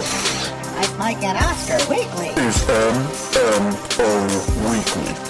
Mike, Mike, and Oscar Weekly. is MMO Weekly.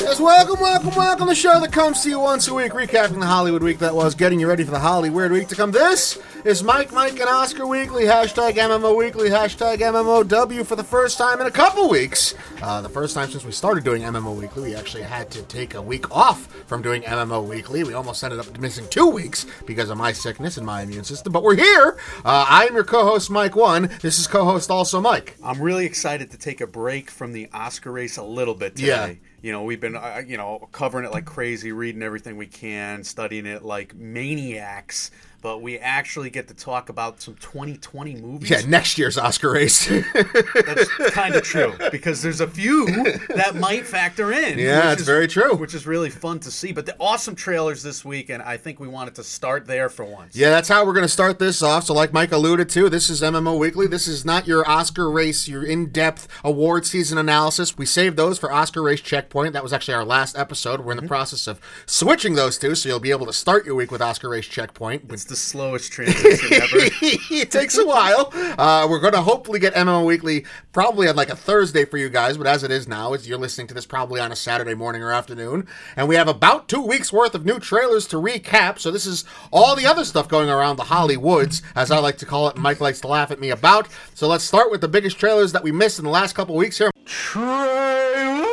Yes, welcome, welcome, welcome. to The show that comes to you once a week, recapping the Hollywood week that was, getting you ready for the Hollywood weird week to come. This is Mike, Mike, and Oscar Weekly. Hashtag MMO Weekly. Hashtag MMOW for the first time in a couple weeks. Uh, the first time since we started doing MMO Weekly, we actually had to take a week off from doing MMO Weekly. We almost ended up missing two weeks because of my sickness and my immune system. But we're here. Uh, I am your co-host, Mike One. This is co-host also Mike. I'm really excited to take a break from the Oscar race a little bit today. Yeah. You know, we've been, uh, you know, covering it like crazy, reading everything we can, studying it like maniacs, but we actually get to talk about some 2020 movies. Yeah, next year's Oscar race. That's kind of true because there's a few that might factor in. Yeah, is- very true. Which is really fun to see. But the awesome trailers this week, and I think we wanted to start there for once. Yeah, that's how we're going to start this off. So, like Mike alluded to, this is MMO Weekly. This is not your Oscar race, your in depth award season analysis. We saved those for Oscar race checkpoint. That was actually our last episode. We're in the mm-hmm. process of switching those two, so you'll be able to start your week with Oscar race checkpoint. It's the slowest transition ever. it takes a while. Uh, we're going to hopefully get MMO Weekly probably on like a Thursday for you guys, but as it is now, is you're listening to this probably on a Saturday morning or afternoon, and we have about two weeks worth of new trailers to recap. So this is all the other stuff going around the Hollywoods, as I like to call it. Mike likes to laugh at me about. So let's start with the biggest trailers that we missed in the last couple weeks here. Trailer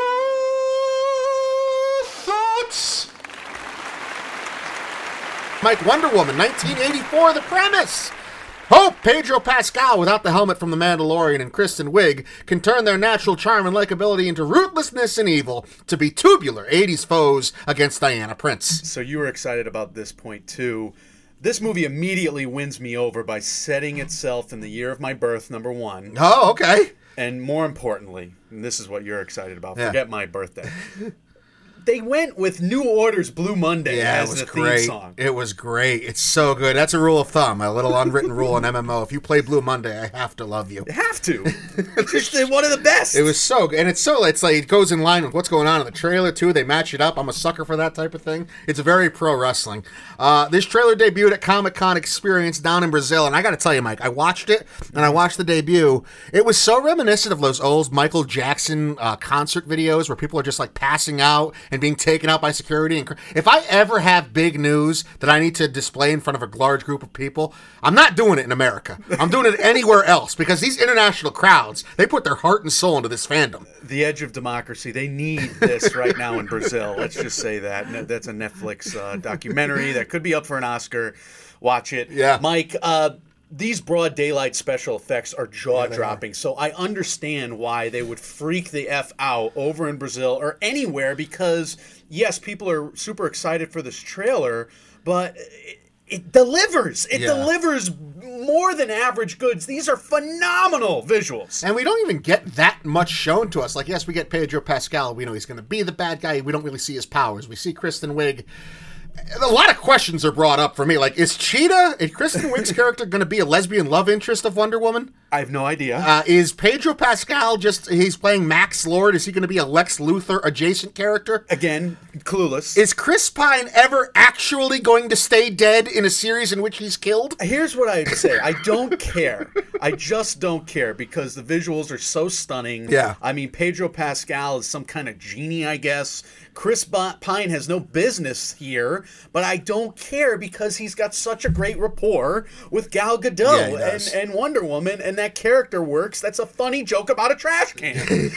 thoughts. Mike Wonder Woman, 1984, the premise. Hope Pedro Pascal, without the helmet from The Mandalorian, and Kristen Wiig can turn their natural charm and likability into ruthlessness and evil to be tubular 80s foes against Diana Prince. So you were excited about this point too. This movie immediately wins me over by setting itself in the year of my birth, number one, Oh, okay. and more importantly, and this is what you're excited about. Yeah. Forget my birthday. they went with New Order's Blue Monday Yeah, it as was the great. theme song. It was great. It's so good. That's a rule of thumb, a little unwritten rule in MMO. If you play Blue Monday, I have to love you. Have to. it's just one of the best. It was so good, and it's so it's like it goes in line with what's going on in the trailer too. They match it up. I'm a sucker for that type of thing. It's very pro wrestling. Uh, this trailer debuted at Comic Con Experience down in Brazil, and I got to tell you, Mike, I watched it and I watched the debut. It was so reminiscent of those old Michael Jackson uh, concert videos where people are just like passing out and being taken out by security. And if I ever have big news that I need to display in front of a large group of people, I'm not doing it in America. I'm doing it anywhere else because these international crowds they put their heart and soul into this fandom. the edge of democracy. They need this right now in Brazil. Let's just say that. That's a Netflix uh, documentary that could be up for an Oscar. Watch it. Yeah. Mike, uh, these broad daylight special effects are jaw dropping. So I understand why they would freak the F out over in Brazil or anywhere because, yes, people are super excited for this trailer, but. It, it delivers. It Yeah. delivers more than average goods. These are phenomenal visuals. And we don't even get that much shown to us. Like, yes, we get Pedro Pascal. We know he's going to be the bad guy. We don't really see his powers. We see Kristen Wiig. A lot of questions are brought up for me. Like, is Cheetah, is Kristen Wiig's character, going to be a lesbian love interest of Wonder Woman? I have no idea. Uh, is Pedro Pascal just, he's playing Max Lord? Is he going to be a Lex Luthor adjacent character? Again, clueless. Is Chris Pine ever actually going to stay dead in a series in which he's killed? Here's what I'd say. I don't care. I just don't care because the visuals are so stunning. Yeah. I mean, Pedro Pascal is some kind of genie, I guess. Chris Pine has no business here, but I don't care because he's got such a great rapport with Gal Gadot does. and, and Wonder Woman, and that character works. That's a funny joke about a trash can.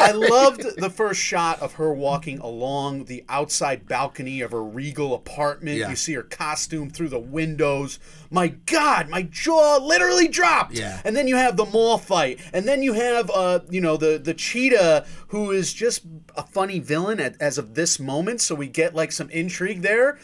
I loved the first shot of her walking along the outside balcony of her regal apartment. Yeah. You see her costume through the windows. My God, my jaw literally dropped. Yeah. And then you have the mall fight, and then you have uh, you know, the the cheetah who is just a funny villain at, as of this moment. So we get like some intrigue there.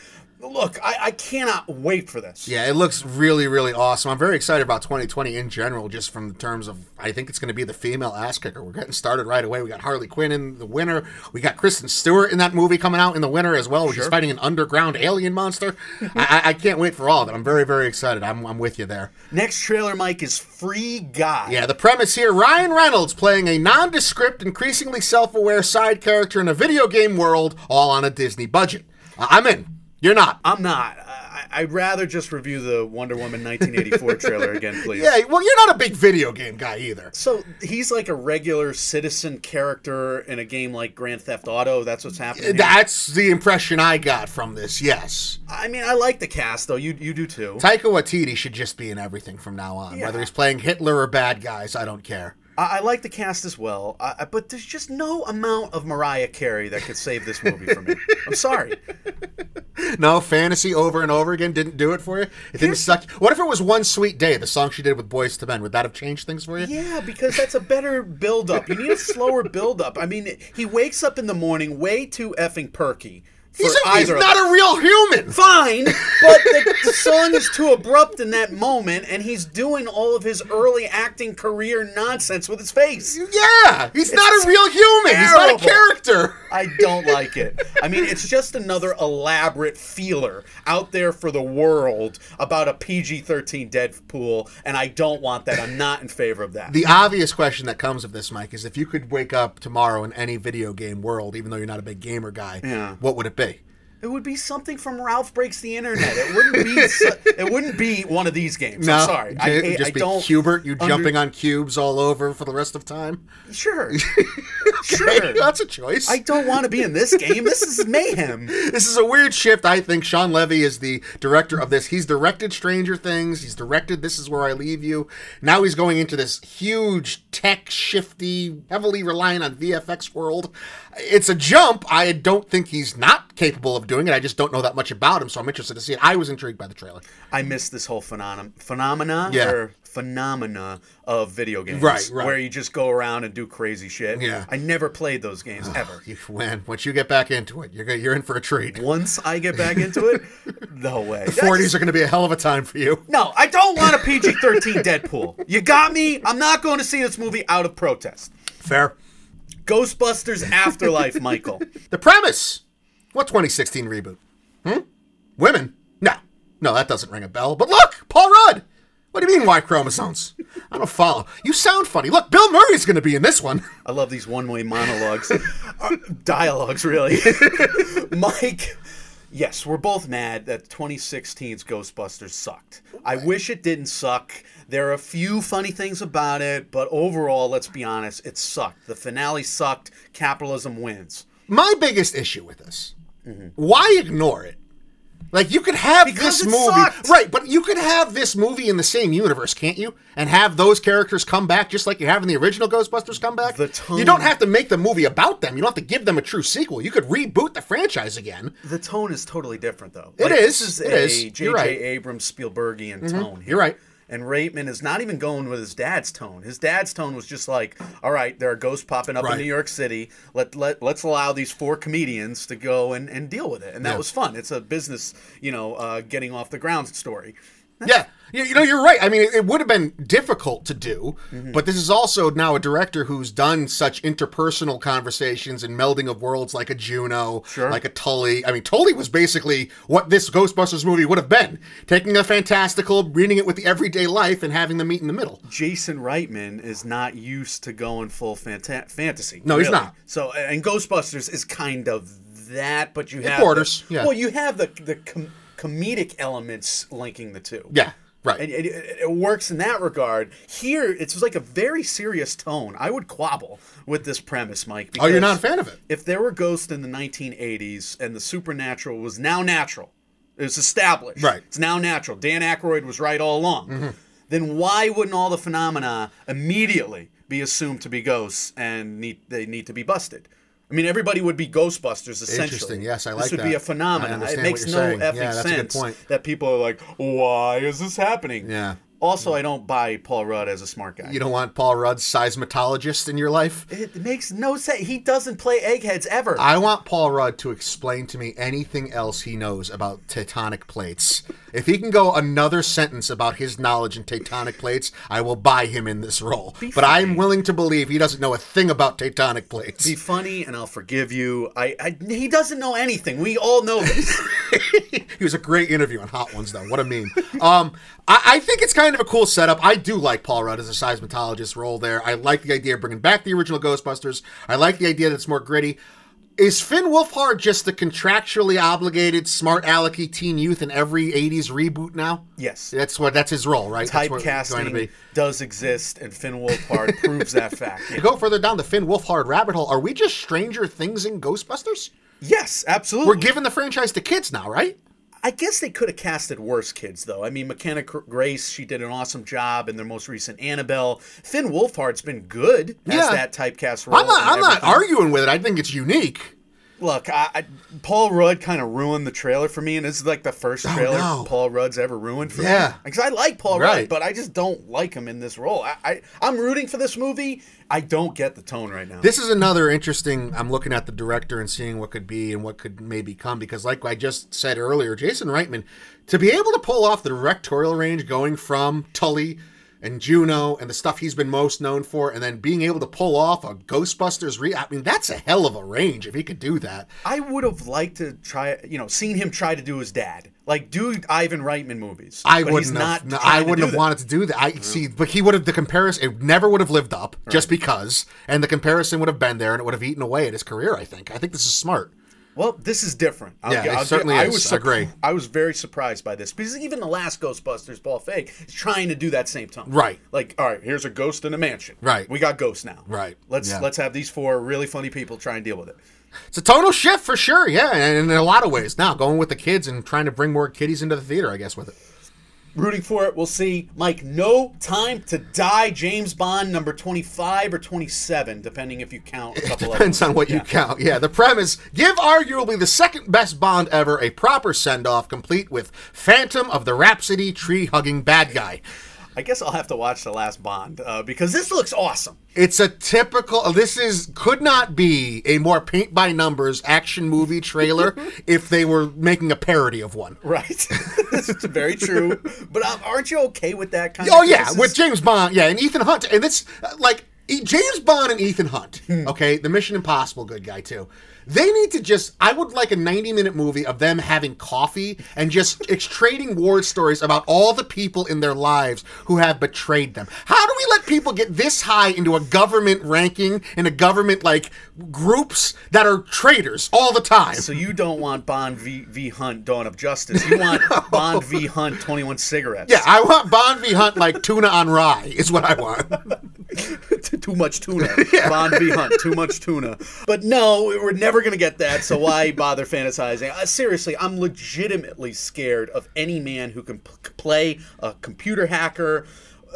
Look, I, I cannot wait for this. Yeah, it looks really, really awesome. I'm very excited about 2020 in general, just from the terms of I think it's going to be the female ass kicker. We're getting started right away. We got Harley Quinn in the winter. We got Kristen Stewart in that movie coming out in the winter as well. She's Sure. fighting an underground alien monster. I, I- can't wait for all of it. I'm very, very excited. I'm, I'm with you there. Next trailer, Mike, is Free Guy. Yeah, the premise here Ryan Reynolds playing a nondescript, increasingly self aware side character in a video game world, all on a Disney budget. I'm in. You're not. I'm not. I, I'd rather just review the Wonder Woman 1984 trailer again, please. Yeah, well, you're not a big video game guy either. So he's like a regular citizen character in a game like Grand Theft Auto. That's what's happening. here? That's the impression I got from this. Yes, I mean, I like the cast though. You you do too. Taika Waititi should just be in everything from now on. Yeah. Whether he's playing Hitler or bad guys, I don't care. I, I like the cast as well, I, but there's just no amount of Mariah Carey that could save this movie for me. I'm sorry. No fantasy over and over again didn't do it for you. It didn't suck. What if it was one sweet day, the song she did with Boyz II Men? Would that have changed things for you? Yeah, because that's a better build up. You need a slower build up. I mean, he wakes up in the morning way too effing perky. He's, a, he's not a real human. fine, but the, the song is too abrupt in that moment, and he's doing all of his early acting career nonsense with his face. Yeah, he's not a real human. He's not a character. I don't like it. I mean, it's just another elaborate feeler out there for the world about a PG 13 Deadpool, and I don't want that. I'm not in favor of that. The obvious question that comes of this, Mike, is if you could wake up tomorrow in any video game world, even though you're not a big gamer guy, Yeah. what would it be? It would be something from Ralph Breaks the Internet. It wouldn't be. su- it wouldn't be one of these games. I'm sorry. I, just I be don't. Q*bert, you under- jumping on cubes all over for the rest of time. Sure. Sure. That's a choice. I don't want to be in this game. This is mayhem. this is a weird shift. I think Shawn Levy is the director of this. He's directed Stranger Things. He's directed This Is Where I Leave You. Now he's going into this huge tech shifty, heavily reliant on VFX world. It's a jump. I don't think he's not capable of doing it. I just don't know that much about him, so I'm interested to see it. I was intrigued by the trailer. I miss this whole phenomena, phenomena Yeah. or phenomena of video games, Right, right. Where you just go around and do crazy shit. Yeah. I never played those games oh, ever. You, when once you get back into it, you're you're in for a treat. Once I get back into it, no way. The 40s are going to be a hell of a time for you. No, I don't want a PG 13 Deadpool. You got me? I'm not going to see this movie out of protest. Fair. Ghostbusters Afterlife, Michael. The premise. What 2016 reboot? Hmm? Women? No. No, that doesn't ring a bell. But look, Paul Rudd. What do you mean, Y chromosomes? I don't follow. You sound funny. Look, Bill Murray's going to be in this one. I love these one way monologues. Dialogues, really. Mike, yes, we're both mad that 2016's Ghostbusters sucked. I wish it didn't suck. There are a few funny things about it, but overall, let's be honest, it sucked. The finale sucked. Capitalism wins. My biggest issue with this why ignore it? Like, you could have Because this movie. sucked. Right, but you could have this movie in the same universe, can't you? And have those characters come back just like you have in the original Ghostbusters come back? The tone- You don't have to make the movie about them. You don't have to give them a true sequel. You could reboot the franchise again. The tone is totally different, though. It This is. is It a is. J.J. Right. Mm-hmm. Abrams Spielbergian tone. Here. You're right. And Reitman is not even going with his dad's tone. His dad's tone was just like, "All right, there are ghosts popping up Right. in New York City. Let let let's allow these four comedians to go and, and deal with it." And that Yeah. was fun. It's a business, you know, uh, getting off the ground story. Yeah, you, you know, you're right. I mean, it, it would have been difficult to do, Mm-hmm. but this is also now a director who's done such interpersonal conversations and melding of worlds like a Juno, Sure. like a Tully. I mean, Tully was basically what this Ghostbusters movie would have been taking a fantastical, reading it with the everyday life, and having them meet in the middle. Jason Reitman is not used to going full fanta- fantasy. No, he's not. So, and Ghostbusters is kind of that, but you It have borders, The, yeah. Well, you have the the com- comedic elements linking the two. Yeah, right. And it, it, works in that regard. Here, it's like a very serious tone. I would quabble with this premise, Mike. oh, you're not a fan of it? If there were ghosts in the 1980s and the supernatural was now natural, it was established. Right. It's now natural. Dan Aykroyd was right all along. Mm-hmm. Then why wouldn't all the phenomena immediately be assumed to be ghosts and need they need to be busted? I mean, everybody would be Ghostbusters essentially. Interesting. Yes, I like that. This would that. be a phenomenon. It makes no saying. effing Yeah, that's a good sense point. that people are like, "Why is this happening?" Yeah. Also, I don't buy Paul Rudd as a smart guy. You don't want Paul Rudd, seismologist, in your life? it makes no sense. He doesn't play eggheads ever. I want Paul Rudd to explain to me anything else he knows about tectonic plates. If he can go another sentence about his knowledge in tectonic plates, I will buy him in this role. Be But I'm willing to believe he doesn't know a thing about tectonic plates. Be funny, and I'll forgive you. I, I he doesn't know anything. We all know this. he was a great interview on Hot Ones, though. What a meme. um, I, I think it's kind of a cool setup. I do like Paul Rudd as a seismologist role there. I like the idea of bringing back the original Ghostbusters. I like the idea that it's more gritty. Is Finn Wolfhard just the contractually obligated smart alecky teen youth in every 80s reboot now? Yes. That's what that's his role, right? That's what it's Typecasting does exist, and Finn Wolfhard proves that fact. To go further down the Finn Wolfhard rabbit hole, are we just Stranger Things in Ghostbusters? Yes, absolutely. We're giving the franchise to kids now, right? I guess they could have casted worse kids, though. I mean, McKenna Grace, she did an awesome job in their most recent Annabelle. Finn Wolfhard's been good as that typecast role. I'm not. I'm not arguing with it. I think it's unique. Look, I, I, Paul Rudd kind of ruined the trailer for me, and this is like the first oh, trailer Oh, no. Paul Rudd's ever ruined for me. Yeah. because I like Paul Right. Rudd, but I just don't like him in this role. I, I, I'm rooting for this movie. I don't get the tone right now. This is another interesting. I'm looking at the director and seeing what could be and what could maybe come because, like I just said earlier, Jason Reitman to be able to pull off the directorial range going from Tully and Juno and the stuff he's been most known for, and then being able to pull off a Ghostbusters re. I mean, that's a hell of a range if he could do that. I would have liked to try, you know, seen him try to do his dad, like do Ivan Reitman movies. I wouldn't have. no, I wouldn't have that. wanted to do that. I see, but he would have the comparison. It never would have lived up just because, and the comparison would have been there, and it would have eaten away at his career. I think. I think this is smart. Well, this is different. I'll Yeah, I'll certainly I is. was I agree. I was very surprised by this because even the last Ghostbusters, Paul Feig is trying to do that same tone. Right. Like, all right, here's a ghost in a mansion. Right. We got ghosts now. Right. Let's Yeah. let's have these four really funny people try and deal with it. It's a total shift for sure, yeah, and in a lot of ways. Now going with the kids and trying to bring more kiddies into the theater, I guess, with it. Rooting for it. We'll see. Mike, no time to die. James Bond number twenty-five or twenty-seven, depending if you count a couple. Of things. Depends on what you count. Yeah, the premise: give arguably the second best Bond ever a proper send-off, complete with Phantom of the Rhapsody tree-hugging bad guy. I guess I'll have to watch the last Bond uh, because this looks awesome. It's a typical. This is could not be a more paint by numbers action movie trailer if they were making a parody of one. Right. is very true. But um, aren't you okay with that kind? Oh of? yeah, with James Bond, yeah, and Ethan Hunt, and it's uh, like James Bond and Ethan Hunt. Hmm. Okay, the Mission Impossible good guy too. They need to just. I would like a ninety-minute movie of them having coffee and just trading war stories about all the people in their lives who have betrayed them. How do we let people get this high into a government ranking and a government like groups that are traitors all the time? So you don't want Bond v, v Hunt Dawn of Justice. You want Bond v Hunt 21 cigarettes. yeah, I want Bond v Hunt like tuna on rye is what I want. too much tuna. Bond v Hunt, too much tuna. But no, we're never going to get that, so why bother fantasizing? Uh, seriously, I'm legitimately scared of any man who can p- play a computer hacker,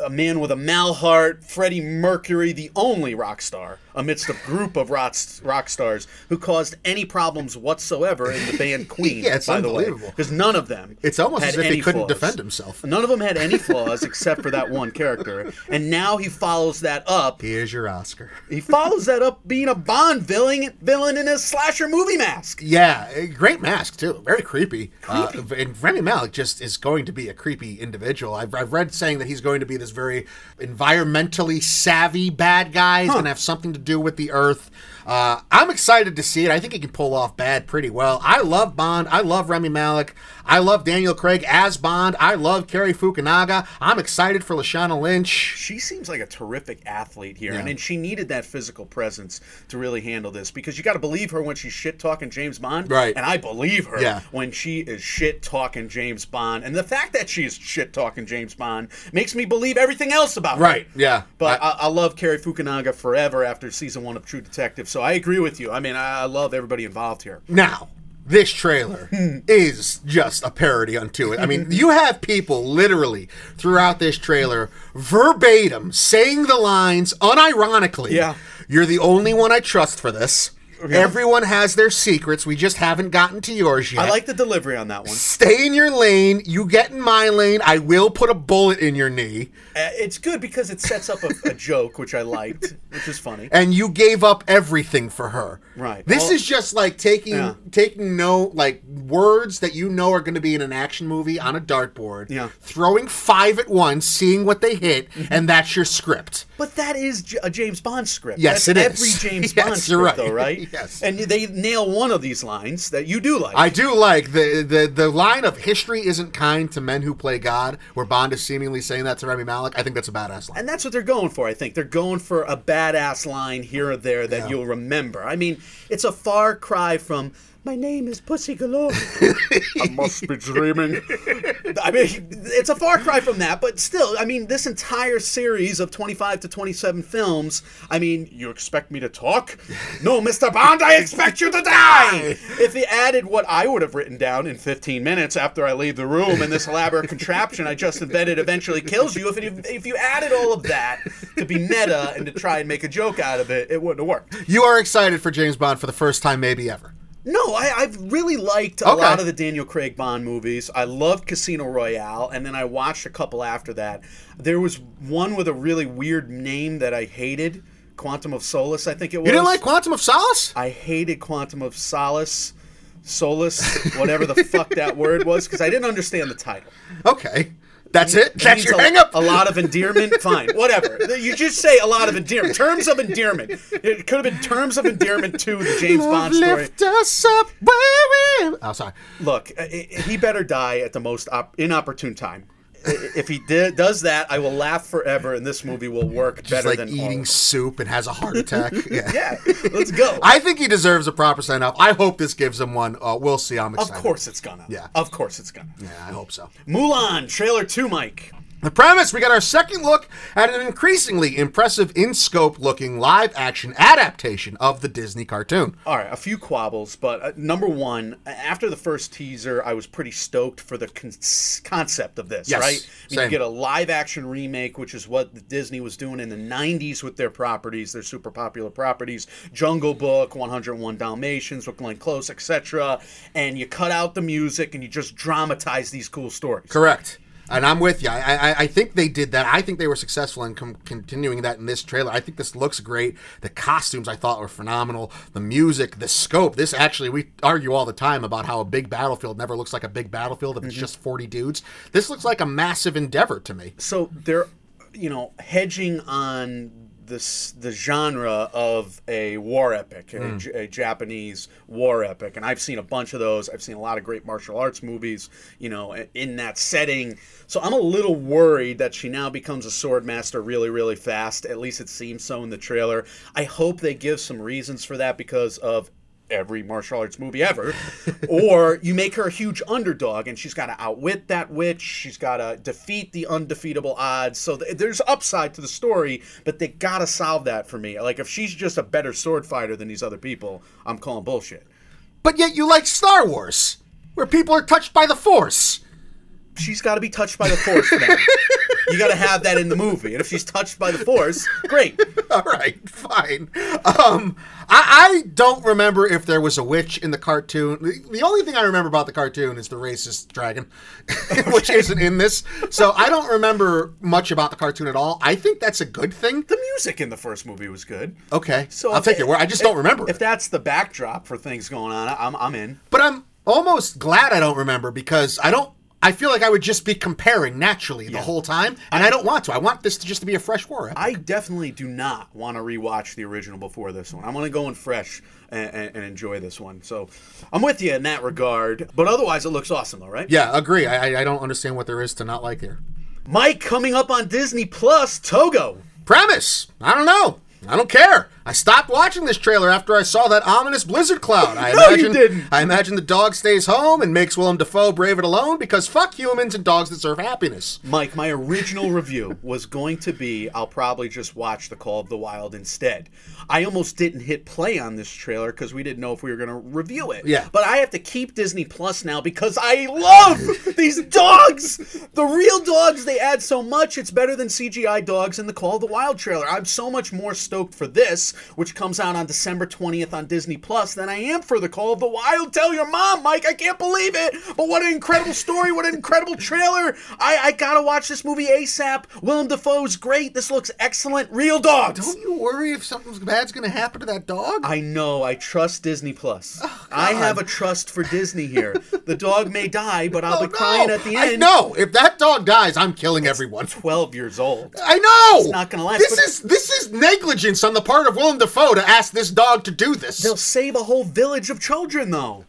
a man with a malheart, Freddie Mercury, the only rock star amidst a group of rock, rock stars who caused any problems whatsoever in the band Queen, Yeah, it's by the way. unbelievable. Because none of them It's almost as if he couldn't flaws. defend himself. None of them had any flaws except for that one character. And now he follows that up. Here's your Oscar. He follows that up being a Bond villain, villain in a slasher movie mask. Yeah, great mask too. Very creepy. Uh, and Rami Malek just is going to be a creepy individual. I've, I've read saying that he's going to be this very environmentally savvy bad guy. He's going to have something to do with the Earth. Uh, I'm excited to see it. I think he can pull off bad pretty well. I love Bond. I love Rami Malek. I love Daniel Craig as Bond. I love Cary Fukunaga. I'm excited for Lashana Lynch. She seems like a terrific athlete here, and, and she needed that physical presence to really handle this because you got to believe her when she's shit talking James Bond, Right. And I believe her Yeah. when she is shit talking James Bond, and the fact that she is shit talking James Bond makes me believe everything else about her. Right, yeah. But I- I, I love Cary Fukunaga forever after season one of True Detective, so I agree with you. I mean, I love everybody involved here. Now, this trailer is just a parody unto it. I mean, you have people literally throughout this trailer verbatim saying the lines unironically. Yeah. You're the only one I trust for this. Everyone has their secrets. We just haven't gotten to yours yet. I like the delivery on that one. Stay in your lane. You get in my lane. I will put a bullet in your knee. Uh, it's good because it sets up a, a joke, which I liked, which is funny. and you gave up everything for her. Right. This Well- is just like taking Yeah. taking no like words that you know are going to be in an action movie on a dartboard. Yeah. Throwing five at once, seeing what they hit, and that's your script. But that is a James Bond script. Yes, That's it every is. James Yes, Bond you're script, right. though, right? Yes. And they nail one of these lines that you do like. I do like the, the the line of history isn't kind to men who play God, where Bond is seemingly saying that to Rami Malek. I think that's a badass line. and that's what they're going for, I think. They're going for a badass line here or there that you'll remember. I mean, it's a far cry from my name is Pussy Galore. I must be dreaming. I mean, it's a far cry from that, but still, I mean, this entire series of 25 to 27 films, I mean, you expect me to talk? No, Mr. Bond, I expect you to die! If he added what I would have written down in 15 minutes after I leave the room and this elaborate contraption I just invented eventually kills you, if, it, if you added all of that to be meta and to try and make a joke out of it, it wouldn't have worked. You are excited for James Bond for the first time, maybe ever. No, I, I've really liked a Okay. lot of the Daniel Craig Bond movies. I loved Casino Royale, and then I watched a couple after that. There was one with a really weird name that I hated, Quantum of Solace, I think it was. You didn't like Quantum of Solace? I hated Quantum of Solace, Solace, whatever the fuck that word was, because I didn't understand the title. Okay, that's it. That's your a, hang up. A lot of endearment, fine, whatever. You just say a lot of endearment. Terms of endearment. It could have been terms of endearment to the James Bond story. Lift us up we- Oh, sorry. Look, he better die at the most op- inopportune time. If he did, does that, I will laugh forever, and this movie will work Just better like than eating soup and has a heart attack. Yeah. Yeah, let's go. I think he deserves a proper sign off. I hope this gives him one. Uh, we'll see. I'm excited. of course it's gonna. Yeah. Of course it's gonna. Yeah, I hope so. Mulan trailer two, Mike. The premise we got our second look at an increasingly impressive in scope looking live action adaptation of the Disney cartoon. All right, a few quabbles, but uh, number one, after the first teaser, I was pretty stoked for the con- concept of this. Yes, right? I mean, you get a live action remake, which is what Disney was doing in the '90s with their properties, their super popular properties, Jungle Book, 101 Dalmatians, with Glenn Close, etc. And you cut out the music and you just dramatize these cool stories. Correct. And I'm with you. I, I, I think they did that. I think they were successful in com- continuing that in this trailer. I think this looks great. The costumes I thought were phenomenal. The music, the scope. This actually, we argue all the time about how a big battlefield never looks like a big battlefield if it's mm-hmm. just 40 dudes. This looks like a massive endeavor to me. so they're you know hedging on this the genre of a war epic hmm. a japanese war epic. And i've seen a bunch of those. I've seen a lot of great martial arts movies you know in that setting. So i'm a little worried that she now becomes a sword master really really fast. At least it seems so in the trailer. I hope they give some reasons for that because of every martial arts movie ever, or you make her a huge underdog and she's got to outwit that witch. She's got to defeat the undefeatable odds. So th- there's upside to the story, but they got to solve that for me. Like if she's just a better sword fighter than these other people, I'm calling bullshit. But yet you like Star Wars, where people are touched by the Force. She's got to be touched by the force for. you got to have that in the movie. And if she's touched by the force, great. All right, fine. Um, I, I don't remember if there was a witch in the cartoon. The, the only thing I remember about the cartoon is the racist dragon, which isn't in this. So I don't remember much about the cartoon at all. I think that's a good thing. The music in the first movie was good. Okay, So I'll if- take your word. I just don't remember. If it. that's the backdrop for things going on, I'm, I'm in. But I'm almost glad I don't remember because I don't. I feel like I would just be comparing naturally the whole time, and I don't want to. I want this to just to be a fresh war. epic. I definitely do not want to rewatch the original before this one. I want to go in fresh and, and, and enjoy this one. So I'm with you in that regard. But otherwise, it looks awesome, though, right? yeah, agree. I, I- I don't understand what there is to not like here. Mike coming up on Disney Plus, Togo. Premise. I don't know. I don't care. I stopped watching this trailer after I saw that ominous blizzard cloud. I No, you didn't. I imagine the dog stays home and makes Willem Dafoe brave it alone because fuck humans and dogs deserve happiness. Mike, my original review was going to be I'll probably just watch The Call of the Wild instead. I almost didn't hit play on this trailer because we didn't know if we were going to review it. Yeah. But I have to keep Disney Plus now because I love these dogs. The real dogs, they add so much. It's better than CGI dogs in The Call of the Wild trailer. I'm so much more stoked for this, which comes out on December 20th on Disney Plus, than I am for The Call of the Wild. Tell your mom, Mike, I can't believe it. But what an incredible story. What an incredible trailer. I, I gotta watch this movie ASAP. Willem Dafoe's great. This looks excellent. Real dogs. Don't you worry if something bad's gonna happen to that dog? I know. I trust Disney Plus. Oh, I have a trust for Disney here. The dog may die, but I'll Oh, be crying no. at the end. Know. If that dog dies, I'm killing everyone. 12 years old. I know. not gonna last, This is this is negligent negligence on the part of Willem Dafoe to ask this dog to do this. They'll save a whole village of children, though.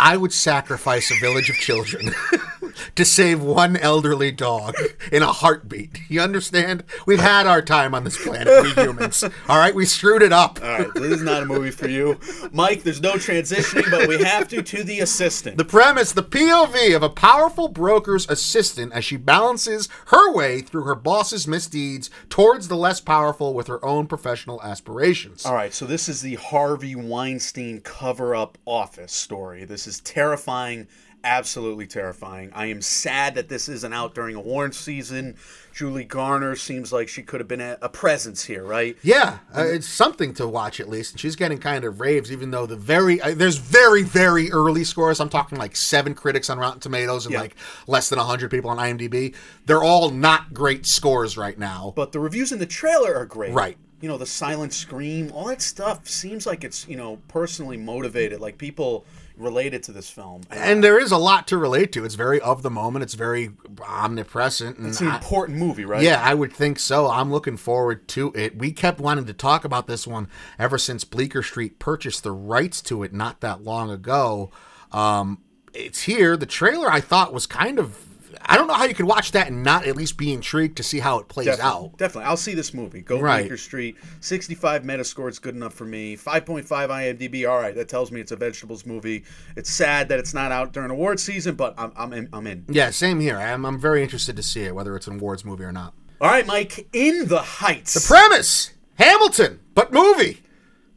I would sacrifice a village of children to save one elderly dog in a heartbeat. You understand? We've had our time on this planet, we humans. All right, we screwed it up. All right, this is not a movie for you, Mike. There's no transitioning, but we have to to the assistant. The premise the POV of a powerful broker's assistant as she balances her way through her boss's misdeeds towards the less powerful with her own professional aspirations. All right, so this is the Harvey Weinstein cover up office story. This is terrifying, absolutely terrifying. I am sad that this isn't out during a award season. Julia Garner seems like she could have been a, a presence here, right? Yeah, uh, it's something to watch at least. And she's getting kind of raves, even though the very uh, there's very very early scores. I'm talking like seven critics on Rotten Tomatoes and Yeah. like less than hundred people on IMDb. They're all not great scores right now. But the reviews in the trailer are great. Right. You know, the silent scream, all that stuff seems like it's, you know, personally motivated. Like people related to this film. And there is a lot to relate to. It's very of the moment. It's very omnipresent. And it's an I- important movie, right? Yeah, I would think so. I'm looking forward to it. We kept wanting to talk about this one ever since Bleecker Street purchased the rights to it not that long ago. Um, it's here. The trailer I thought was kind of. I don't know how you could watch that and not at least be intrigued to see how it plays Definitely, out. definitely. I'll see this movie. Go Right. Bleecker Street. 65 Metascore is good enough for me. 5.5 IMDb. All right, that tells me it's a vegetables movie. It's sad that it's not out during award season, but I'm, I'm in. I'm in. Yeah, same here. I'm, I'm very interested to see it, whether it's an awards movie or not. All right, Mike. In the Heights. The premise Hamilton, but movie.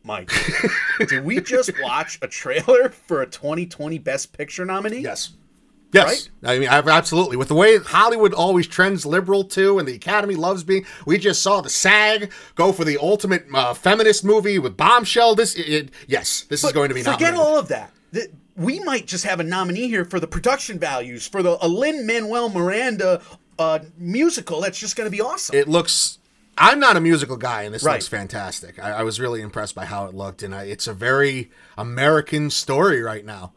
Mike, did we just watch a trailer for a 2020 Best Picture nominee? Yes. Yes, I mean absolutely. With the way Hollywood always trends liberal too, and the Academy loves being, we just saw the SAG go for the ultimate uh, feminist movie with Bombshell. This, it, it- yes, this is going to be Forget nominated. all of that. Th- We might just have a nominee here for the production values for the Lin Manuel Miranda uh, musical. That's just going to be awesome. It looks. I'm not a musical guy, and this Right. looks fantastic. I, I was really impressed by how it looked, and I, it's a very American story right now.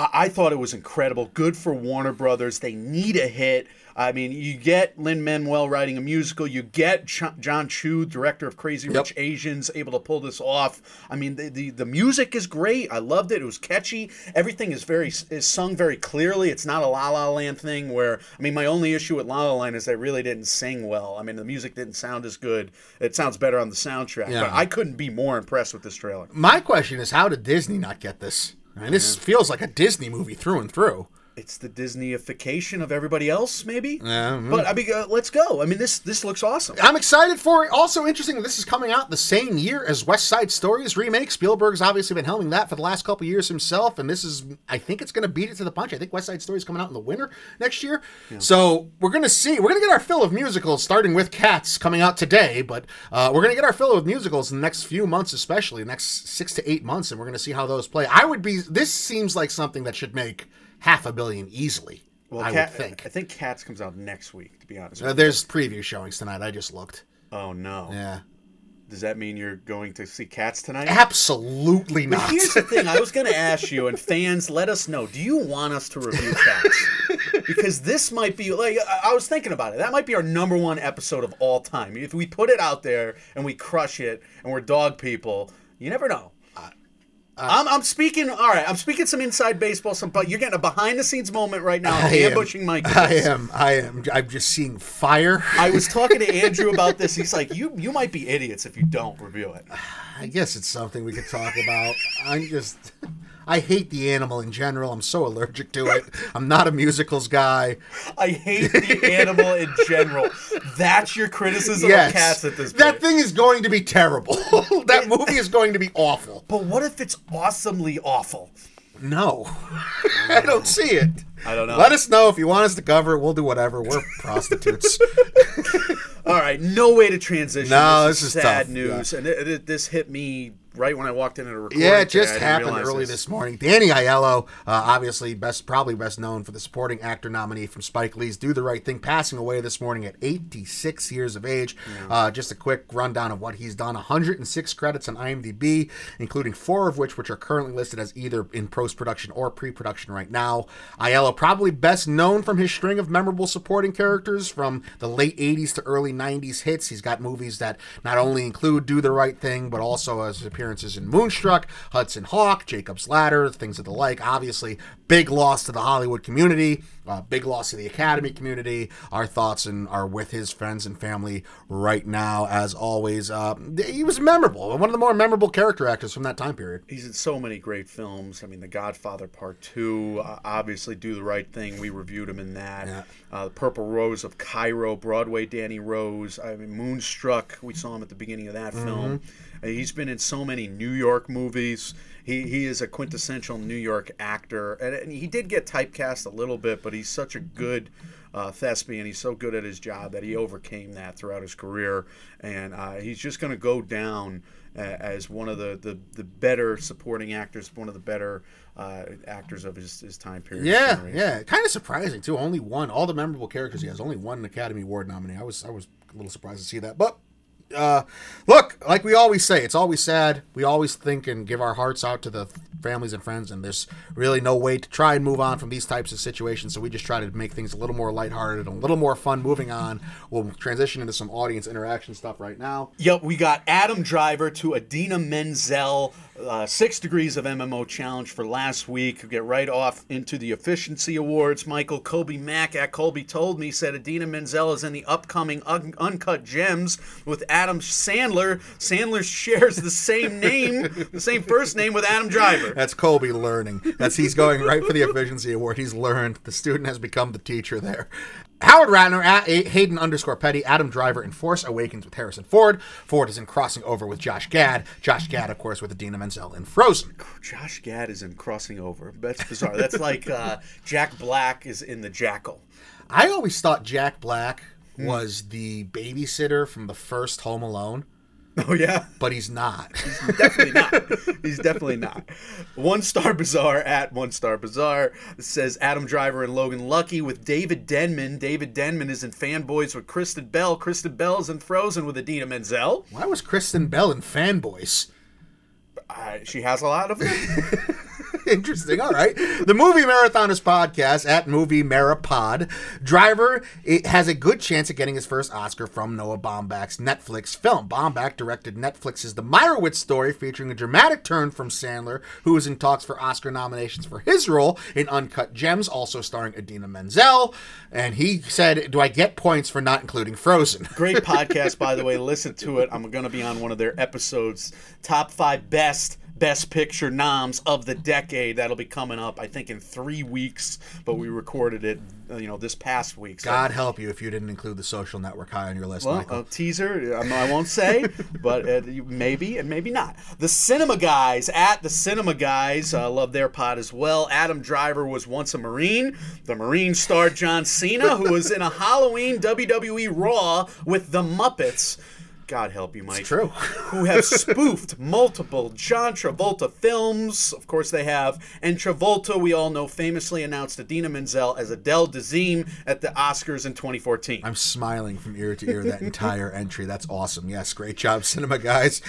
I, I thought it was incredible. Good for Warner Brothers. They need a hit. I mean, you get Lin Manuel writing a musical. You get Ch- Jon Chu, director of Crazy Rich Asians, able to pull this off. I mean, the, the the music is great. I loved it. It was catchy. Everything is very is sung very clearly. It's not a La La Land thing where I mean, my only issue with La La Land is they really didn't sing well. I mean, the music didn't sound as good. It sounds better on the soundtrack. Yeah. But I couldn't be more impressed with this trailer. My question is, how did Disney not get this? Mean, this feels like a Disney movie through and through. It's the Disneyification of everybody else, maybe. Yeah, mhm. But I mean, uh, let's go. I mean, this this looks awesome. I'm excited for it. Also interesting this is coming out the same year as West Side Stories remake. Spielberg's obviously been helming that for the last couple years himself, and this is I think it's going to beat it to the punch. I think West Side Story's coming out in the winter next year. So we're going to see. We're going to get our fill of musicals, starting with Cats coming out today, but uh, we're going to get our fill of musicals in the next few months, especially next six to eight months, and we're going to see how those play. I would be. This seems like something that should make half a billion easily. Well, I Cat- would think. I think Cats comes out next week. To be honest. Uh, there's preview showings tonight. I just looked. Oh no. Yeah. Does that mean you're going to see Cats tonight? Absolutely But not. here's the thing: I was going to ask you, and fans, let us know. Do you want us to review Cats? Because this might be like I was thinking about it. That might be our number one episode of all time. If we put it out there and we crush it, and we're dog people, you never know. Uh, I'm, I'm speaking. All right, I'm speaking some inside baseball. Some, but you're getting a behind the scenes moment right now. I am. ambushing Mike. with I am. I am. I'm just seeing fire. I was talking to Andrew about this. He's like, "You you might be idiots if you don't review it." I guess it's something we could talk about. I'm just. I hate the animal in general. I'm so allergic to it. I'm not a musicals guy. I hate the animal in general. That's your criticism Yes. of cats at this point. That thing is going to be terrible. that movie is going to be awful. but what if it's awesomely awful? No. I don't see it. I don't know. Let us know if you want us to cover it. We'll do whatever. We're prostitutes. All right, no way to transition. No, this, this is sad tough, news, and it, it- this hit me right when I walked in into the recording. Yeah, it just didn't happened early this morning. Danny Aiello, uh, obviously best, probably best known for the supporting actor nominee from Spike Lee's "Do the Right Thing," passing away this morning at 86 years of age. Uh, just a quick rundown of what he's done: 106 credits on IMDb, including four of which which are currently listed as either in post production or pre production right now. Aiello probably best known from his string of memorable supporting characters from the late 80s to early 90s hits. He's got movies that not only include Do the Right Thing, but also has appearances in Moonstruck, Hudson Hawk, Jacob's Ladder, things of the like. Obviously, big loss to the Hollywood community, uh, big loss to the Academy community. Our thoughts and are with his friends and family right now, as always. Uh, he was memorable, one of the more memorable character actors from that time period. He's in so many great films. I mean, The Godfather Part Two, uh, obviously, Do the Right Thing. We reviewed him in that. Yeah. Uh, the Purple Rose of Cairo, Broadway, Danny Rose. I mean, Moonstruck. We saw him at the beginning of that film. He's been in so many New York movies. He, he is a quintessential New York actor, and, and he did get typecast a little bit, but he's such a good uh, thespian. He's so good at his job that he overcame that throughout his career, and uh, he's just going to go down uh, as one of the, the, the better supporting actors, one of the better uh, actors of his, his time period. Yeah, yeah, kind of surprising too. Only one, all the memorable characters he has, only one Academy Award nominee. I was, I was a little surprised to see that. But uh, look, like we always say, it's always sad. We always think and give our hearts out to the families and friends, and there's really no way to try and move on from these types of situations. So we just try to make things a little more lighthearted and a little more fun. Moving on, we'll transition into some audience interaction stuff right now. Yep, we got Adam Driver to Idina Menzel, uh, six degrees of MMO challenge for last week. Get right off into the efficiency awards. Michael Colby Mack at Colby told me said Idina Menzel is in the upcoming Un- Uncut Gems with Adam Sandler. Sandler shares the same name, the same first name with Adam Driver. That's Colby learning. That's he's going right for the efficiency award. He's learned. The student has become the teacher there. Howard Ratner at Hayden underscore Petty, Adam Driver in Force Awakens with Harrison Ford. Ford is in Crossing Over with Josh Gad. Josh Gad, of course, with Idina Menzel in Frozen. Josh Gad is in Crossing Over. That's bizarre. That's like uh, Jack Black is in The Jackal. I always thought Jack Black was the babysitter from the first Home Alone, Oh yeah. but he's not. He's definitely not. He's definitely not. One Star Bazaar at One Star Bazaar says Adam Driver and Logan Lucky with David Denman. David Denman is in Fanboys with Kristen Bell. Kristen Bell's in Frozen with Idina Menzel. Why was Kristen Bell in Fanboys? Uh, she has a lot of them. Interesting. All right. The Movie Marathonist podcast at Movie Marapod. Driver it has a good chance of getting his first Oscar from Noah Baumbach's Netflix film. Baumbach directed Netflix's The Meyerowitz Story, featuring a dramatic turn from Sandler, who is in talks for Oscar nominations for his role in Uncut Gems, also starring Idina Menzel. And he said, "Do I get points for not including Frozen?" Great podcast, by the way. Listen to it. I'm going to be on one of their episodes. Top five best Best Picture noms of the decade. That'll be coming up, I think, in three weeks. But we recorded it, uh, you know, this past week. So God help you if you didn't include the Social Network high on your list, Well, Michael. a teaser, I won't say, but uh, maybe and maybe not. The Cinema Guys at the Cinema Guys, uh, love their pod as well. Adam Driver was once a Marine. The Marine star John Cena, who was in a Halloween WWE Raw with the Muppets. God help you, Mike. true. Who have spoofed multiple John Travolta films. Of course, they have. And Travolta, we all know, famously announced Idina Menzel as Adele Dazeem at the Oscars in 2014. I'm smiling from ear to ear that entire entry. That's awesome. Yes, great job, cinema guys.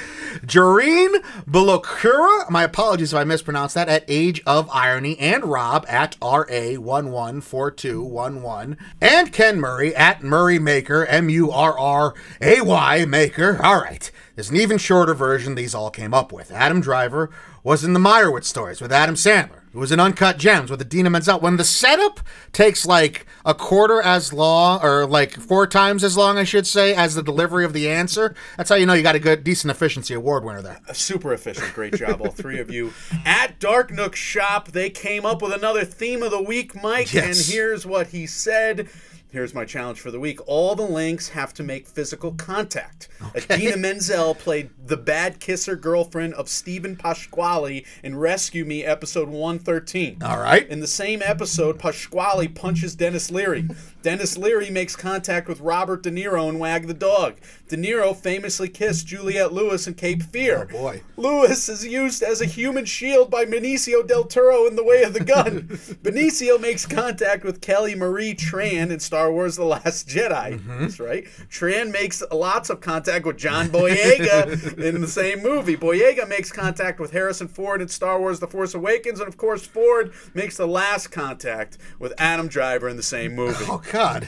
Jareen Balokura, my apologies if I mispronounced that, at Age of Irony, and Rob at RA114211, and Ken Murray at Murray Maker, M U R R A Y Maker. All right, there's an even shorter version these all came up with. Adam Driver was in the Meyerowitz stories with Adam Sandler. It was in Uncut Gems with Idina Menzel. When the setup takes like a quarter as long, or like four times as long, I should say, as the delivery of the answer, that's how you know you got a good, decent efficiency award winner there. Super efficient. Great job, all three of you. At Dark Nook Shop, they came up with another theme of the week, Mike. Yes. And here's what he said. Here's my challenge for the week. All the links have to make physical contact. Idina Menzel played the bad kisser girlfriend of Steven Pasquale in Rescue Me episode 113. All right. In the same episode, Pasquale punches Denis Leary. Denis Leary makes contact with Robert De Niro in Wag the Dog. De Niro famously kissed Juliette Lewis in Cape Fear. Oh, boy. Lewis is used as a human shield by Benicio del Toro in The Way of the Gun. Benicio makes contact with Kelly Marie Tran in Star Wars The Last Jedi. Mm-hmm. That's right. Tran makes lots of contact with John Boyega in the same movie. Boyega makes contact with Harrison Ford in Star Wars The Force Awakens. And of course, Ford makes the last contact with Adam Driver in the same movie. Oh God,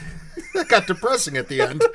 that got depressing at the end.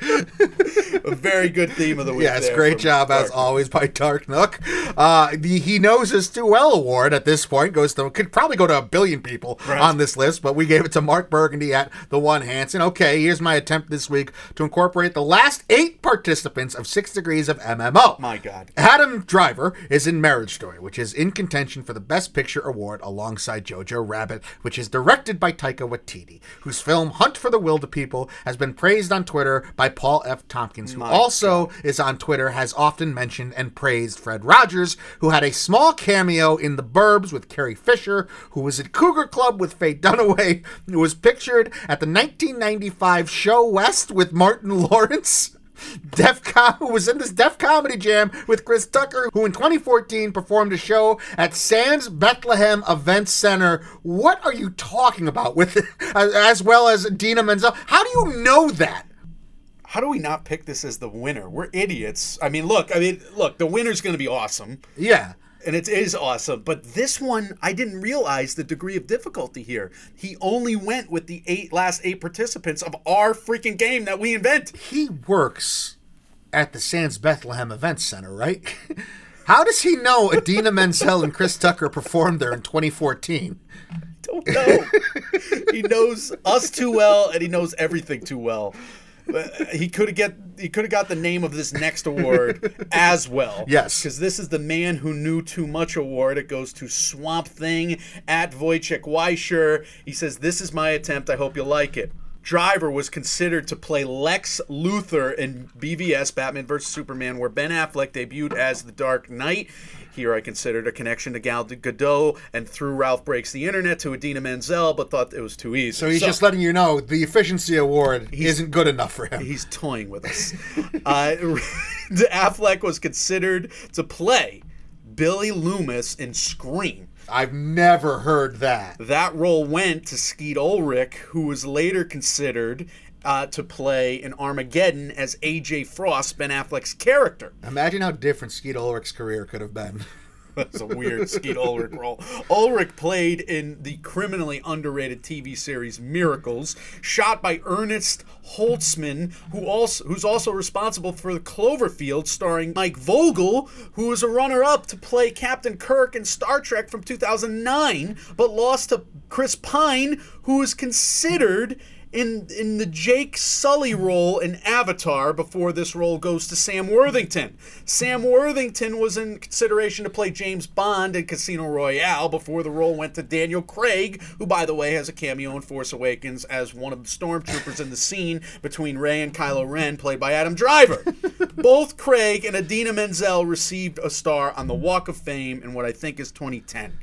A very good theme of the week. Yes, great job as Dark. always by Dark Nook. Uh, the He Knows Us Too Well award at this point goes to could probably go to a billion people Right. on this list, but we gave it to Mark Burgundy at the One Hanson. Okay, here's my attempt this week to incorporate the last eight participants of Six Degrees of MMO. My God. Adam Driver is in Marriage Story, which is in contention for the Best Picture award alongside Jojo Rabbit, which is directed by Taika Waititi, whose film Hunt for the Wilder People has been praised on Twitter by Paul F. Tompkins, who My also is on Twitter, has often mentioned and praised Fred Rogers, who had a small cameo in The Burbs with Carrie Fisher, who was at Cougar Club with Faye Dunaway, who was pictured at the 1995 show West with Martin Lawrence. Def Com who was in this Def Comedy Jam with Chris Tucker, who in 2014 performed a show at Sands Bethlehem Event Center. What are you talking about with as, as well as Idina Menzel? How do you know that? How do we not pick this as the winner? We're idiots. I mean, look. I mean, look. The winner's going to be awesome, Yeah. And it is awesome. But this one, I didn't realize the degree of difficulty here. He only went with the eight last eight participants of our freaking game that we invent. He works at the Sands Bethlehem Event Center, right? How does he know Idina Menzel and Chris Tucker performed there in 2014? Don't know. he knows us too well, and he knows everything too well. But uh, he could have get he could have got the name of this next award as well. Yes. because this is the man who knew too much award. It goes to Swamp Thing at Wojciech Weischer. He says, "This is my attempt. I hope you like it." Driver was considered to play Lex Luthor in BVS Batman vs Superman, where Ben Affleck debuted as the Dark Knight. Here, I considered a connection to Gal Gadot and through Ralph Breaks the Internet to Idina Menzel, but thought it was too easy. So he's just letting you know the efficiency award isn't good enough for him. He's toying with us. uh, Affleck was considered to play Billy Loomis in Scream. I've never heard that. That role went to Skeet Ulrich, who was later considered uh, to play in Armageddon as AJ Frost, Ben Affleck's character. Imagine how different Skeet Ulrich's career could have been. That's a weird Skeet Ulrich role. Ulrich played in the criminally underrated TV series Miracles, shot by Ernest Holtzman, who also who's also responsible for the Cloverfield, starring Mike Vogel, who was a runner-up to play Captain Kirk in Star Trek from 2009, but lost to Chris Pine, who was considered in in the Jake Sully role in Avatar before this role goes to Sam Worthington. Sam Worthington was in consideration to play James Bond in Casino Royale before the role went to Daniel Craig, who by the way has a cameo in Force Awakens as one of the stormtroopers in the scene between Rey and Kylo Ren played by Adam Driver. Both Craig and Idina Menzel received a star on the Walk of Fame in what I think is 2010.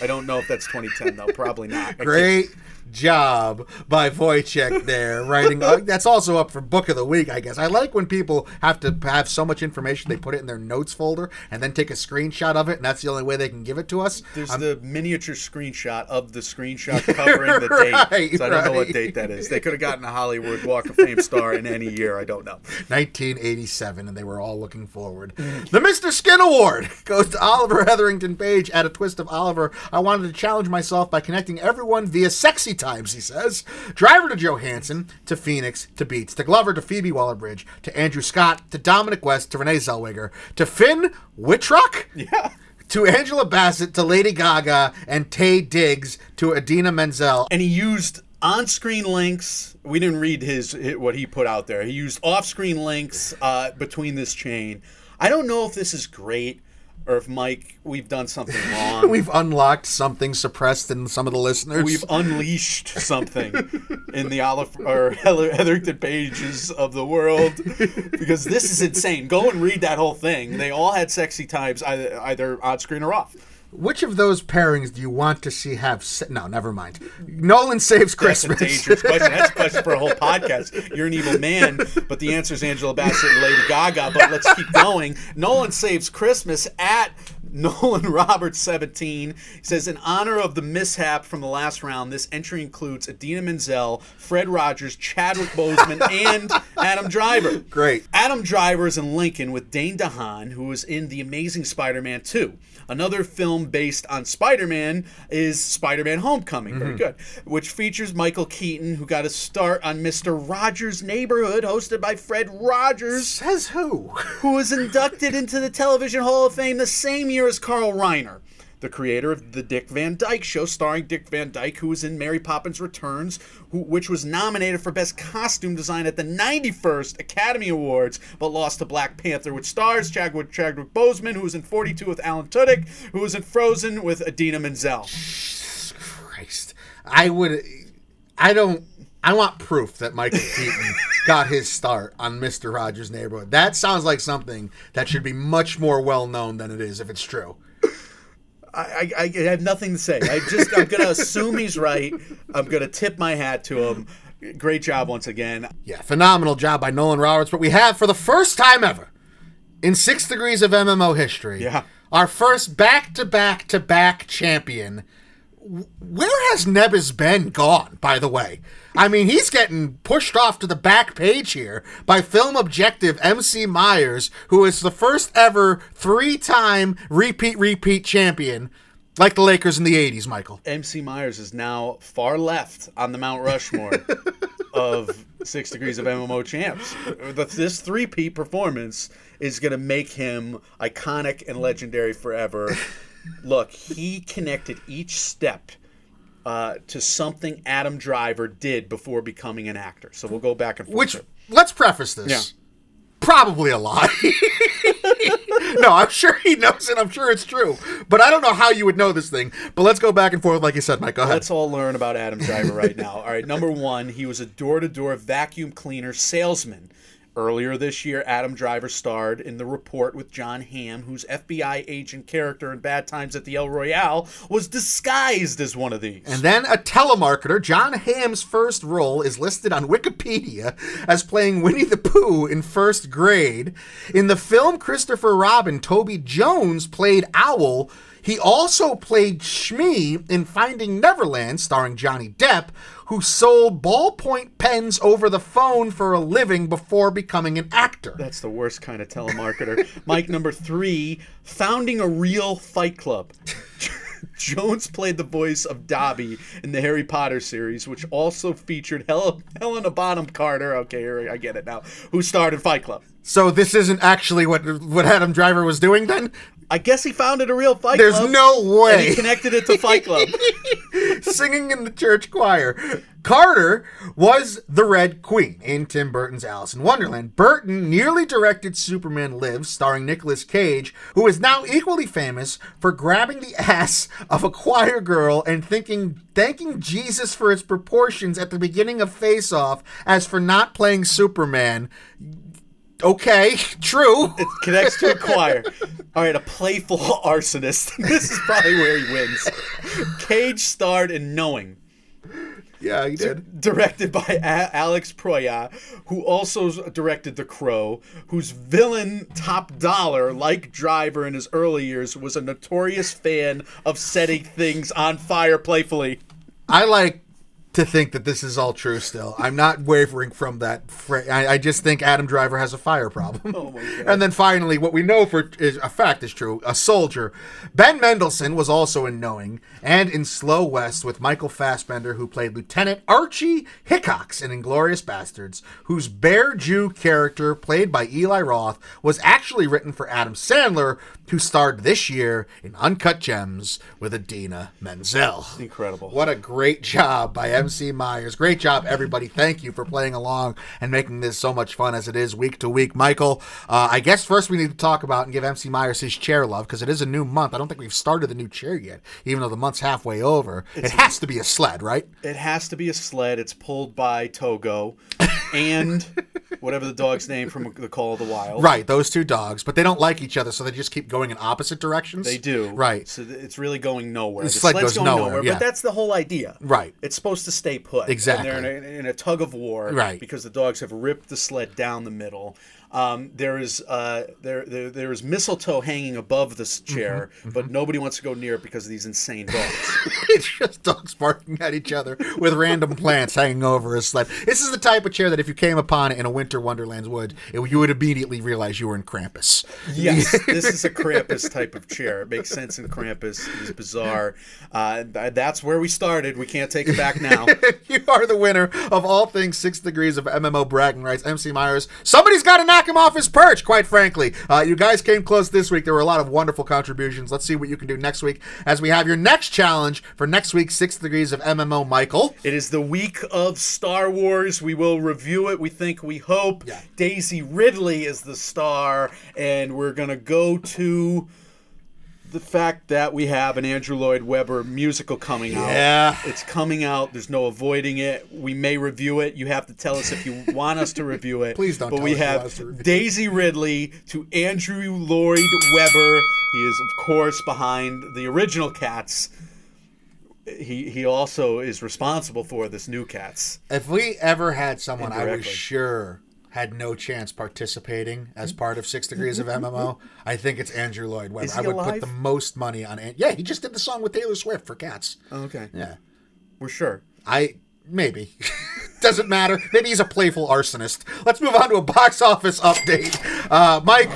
I don't know if that's 2010 though, probably not. Great job by Wojciech there writing. uh, that's also up for book of the week, I guess. I like when people have to have so much information they put it in their notes folder and then take a screenshot of it, and that's the only way they can give it to us. There's the miniature screenshot of the screenshot covering the date. So I don't know what date that is. They could have gotten a Hollywood Walk of Fame star in any year. I don't know. 1987, and they were all looking forward. The Mr. Skin Award goes to Oliver Hetherington Page at a twist of Oliver. I wanted to challenge myself by connecting everyone via sexy times, he says. Driver to Johansson, to Phoenix, to Beetz, to Glover, to Phoebe Waller Bridge, to Andrew Scott, to Dominic West, to Renee Zellweger, to Finn Wittrock. Yeah. To Angela Bassett, to Lady Gaga, and Taye Diggs, to Idina Menzel. And he used on-screen links. We didn't read his, hi- what he put out there. He used off-screen links uh, between this chain. I don't know if this is great. Or if Mike, we've done something wrong. We've unlocked something suppressed in some of the listeners. We've unleashed something in the Oliver Hetherington pages of the world because this is insane. Go and read that whole thing. They all had sexy times, either, either on screen or off. Which of those pairings do you want to see have? Se- no, never mind. Nolan saves Christmas. That's a dangerous question. That's a question for a whole podcast. You're an evil man, but the answer is Angela Bassett and Lady Gaga. But let's keep going. Nolan saves Christmas at Nolan Roberts 17. He says, in honor of the mishap from the last round, this entry includes Idina Menzel, Fred Rogers, Chadwick Boseman, and Adam Driver. Great. Adam Driver is in Lincoln with Dane DeHaan, who was in The Amazing Spider-Man 2. Another film based on Spider-Man is Spider-Man Homecoming. Very mm-hmm. good. Which features Michael Keaton, who got a start on Mr. Rogers' Neighborhood, hosted by Fred Rogers, Says who? who was inducted into the Television Hall of Fame the same year as Carl Reiner. The creator of the Dick Van Dyke Show, starring Dick Van Dyke, who was in Mary Poppins Returns, who, which was nominated for Best Costume Design at the 91st Academy Awards, but lost to Black Panther, which stars Chadwick, Chadwick Boseman, who was in 42 with Alan Tudyk, who was in Frozen with Idina Menzel. Christ. I would. I don't. I want proof that Michael Keaton got his start on Mister Rogers' Neighborhood. That sounds like something that should be much more well known than it is if it's true. I, I, I have nothing to say. I just I'm gonna assume he's right. I'm gonna tip my hat to him. Great job once again. Yeah, phenomenal job by Nolan Roberts. But we have, for the first time ever, in six degrees of MMO history, Yeah. our first back to back to back champion. Where has Nebis been gone, by the way? I mean, he's getting pushed off to the back page here by film objective MC Myers, who is the first ever three time repeat, repeat champion, like the Lakers in the 80s, Michael. MC Myers is now far left on the Mount Rushmore of Six Degrees of MMO champs. This three-peat performance is going to make him iconic and legendary forever. Look, he connected each step uh, to something Adam Driver did before becoming an actor. So we'll go back and forth. Which, let's preface this. Yeah. Probably a lie. no, I'm sure he knows it. I'm sure it's true. But I don't know how you would know this thing. But let's go back and forth, like you said, Mike. Go ahead. Let's all learn about Adam Driver right now. All right, number one, he was a door to door vacuum cleaner salesman. Earlier this year, Adam Driver starred in The Report with Jon Hamm, whose FBI agent character in Bad Times at the El Royale was disguised as one of these. And then a telemarketer, Jon Hamm's first role is listed on Wikipedia as playing Winnie the Pooh in first grade. In the film Christopher Robin, Toby Jones played Owl. He also played Shmee in Finding Neverland, starring Johnny Depp, who sold ballpoint pens over the phone for a living before becoming an actor. That's the worst kind of telemarketer. Mike number three, founding a real fight club. Jones played the voice of Dobby in the Harry Potter series, which also featured Hel- Helena Bonham Carter. Okay, I get it now. Who starred in Fight Club? So this isn't actually what what Adam Driver was doing then? I guess he founded a real Fight There's Club. There's no And way. he connected it to Fight Club. singing in the church choir. Carter was the Red Queen in Tim Burton's Alice in Wonderland. Burton nearly directed Superman Lives, starring Nicolas Cage, who is now equally famous for grabbing the ass of a choir girl and thinking thanking Jesus for its proportions at the beginning of Face Off as for not playing Superman. Okay, true. It connects to a choir. All right, a playful arsonist. this is probably where he wins. Cage starred in Knowing. Yeah, he did. directed by A- Alex Proya, who also directed The Crow, whose villain Top Dollar, like Driver in his early years, was a notorious fan of setting things on fire playfully. I like to think that this is all true still. I'm not wavering from that. Fra- I, I just think Adam Driver has a fire problem. Oh. And then finally, what we know for is a fact is true. A soldier. Ben Mendelsohn was also in Knowing and in Slow West with Michael Fassbender, who played Lieutenant Archie Hickox in Inglourious Basterds, whose Bear Jew character, played by Eli Roth, was actually written for Adam Sandler, who starred this year in Uncut Gems with Idina Menzel. Incredible. What a great job by MC Myers. Great job, everybody. Thank you for playing along and making this so much fun as it is week to week. Michael, uh, I guess first we need to talk about and give MC Myers his chair love because it is a new month. I don't think we've started the new chair yet, even though the month's halfway over. it has to be a sled, right? It has to be a sled. It's pulled by Togo and whatever the dog's name from the Call of the Wild. Right, those two dogs, but they don't like each other, so they just keep going in opposite directions. They do. Right. So it's really going nowhere. The The, sled sled's goes going nowhere, yeah. But that's the whole idea. Right. It's supposed to stay put. Exactly. And they're in a, in a tug of war. Right. Because the dogs have ripped the sled down the middle. Um, there is uh, there, there there is mistletoe hanging above this Mm-hmm, chair, but nobody wants to go near it because of these insane dogs. it's just dogs barking at each other with random plants hanging over a sled. This is the type of chair that if you came upon it in a winter Wonderland's wood, it, you would immediately realize you were in Krampus. Yes, this is a Krampus type of chair. It makes sense in Krampus. It is bizarre. Uh, that's where we started. We can't take it back now. you are the winner of all things six degrees of MMO bragging rights. MC Myers. Somebody's got to knock him off his perch, quite frankly. Uh, you guys came close this week. There were a lot of wonderful contributions. Let's see what you can do next week as we have your next challenge for next week's six degrees of MMO, Michael. It is the week of Star Wars. We will review it. We think, we hope. Yeah. Daisy Ridley is the star, and we're gonna go to the fact that we have an Andrew Lloyd Webber musical coming out. Yeah. It's coming out. There's no avoiding it. We may review it. You have to tell us if you want us to review it. Please don't But we have us to review it. Daisy Ridley to Andrew Lloyd Webber. He is, of course, behind the original Cats. He he also is responsible for this new Cats. If we ever had someone I was sure had no chance participating as part of Six Degrees of MMO, I think it's Andrew Lloyd Webber. I would put the most money on. An- yeah, he just did the song with Taylor Swift for Cats. Okay, Yeah, we're sure. I maybe doesn't matter. Maybe he's a playful arsonist. Let's move on to a box office update. Uh, Mike,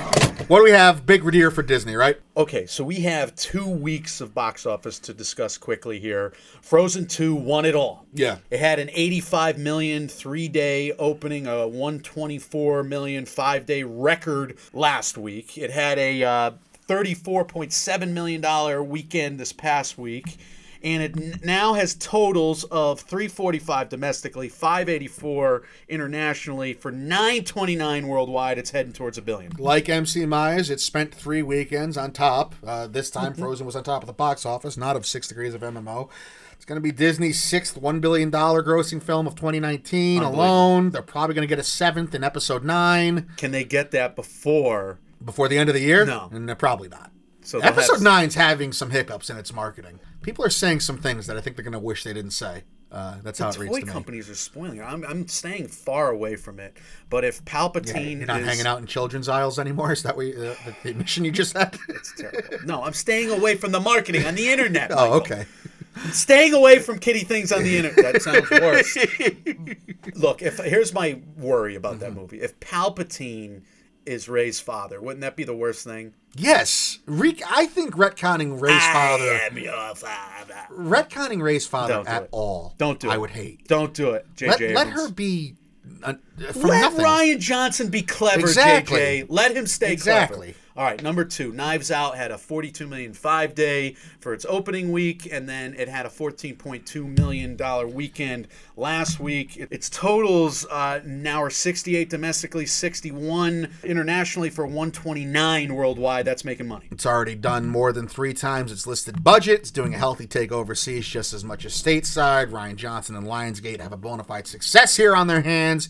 what do we have? Big redeer for Disney, right? Okay, so we have two weeks of box office to discuss quickly here. Frozen 2 won it all. Yeah. It had an 85 million three day opening, a 124 million five day record last week. It had a uh, $34.7 million weekend this past week. And it n- now has totals of 345 domestically, 584 internationally, for 929 worldwide. It's heading towards a billion. Like MC Myers, it spent three weekends on top. Uh, this time, Frozen was on top of the box office, not of Six Degrees of MMO. It's going to be Disney's sixth $1 billion grossing film of 2019 alone. They're probably going to get a seventh in episode nine Can they get that before? before the end of the year. No. And they're probably not. So Episode have- nine's having some hiccups in its marketing. People are saying some things that I think they're going to wish they didn't say. Uh, that's how it reads Toy to me. companies are spoiling it. I'm, I'm staying far away from it. But if Palpatine You're not is, hanging out in children's aisles anymore. Is that what you, uh, the, the mission you just had? It's terrible. No, I'm staying away from the marketing on the internet. oh, okay. I'm staying away from kitty things on the internet. That sounds worse. Look, if here's my worry about that Mm-hmm. movie. If Palpatine is Rey's father, wouldn't that be the worst thing? Yes, Re- I think retconning Rey's father, I am your father. retconning Rey's father Don't at it. all. Don't do it. I would hate. Don't do it, JJ. let Abrams. her be uh, Let nothing. Rian Johnson be clever, Exactly. JJ. Let him stay Exactly. clever. All right, number two, Knives Out had a 42 million five day for its opening week, and then it had a 14.2 million dollar weekend last week. Its totals uh, now are 68 domestically, 61 internationally for 129 worldwide. That's making money. It's already done more than three times its listed budget. It's doing a healthy take overseas just as much as stateside. Rian Johnson and Lionsgate have a bona fide success here on their hands.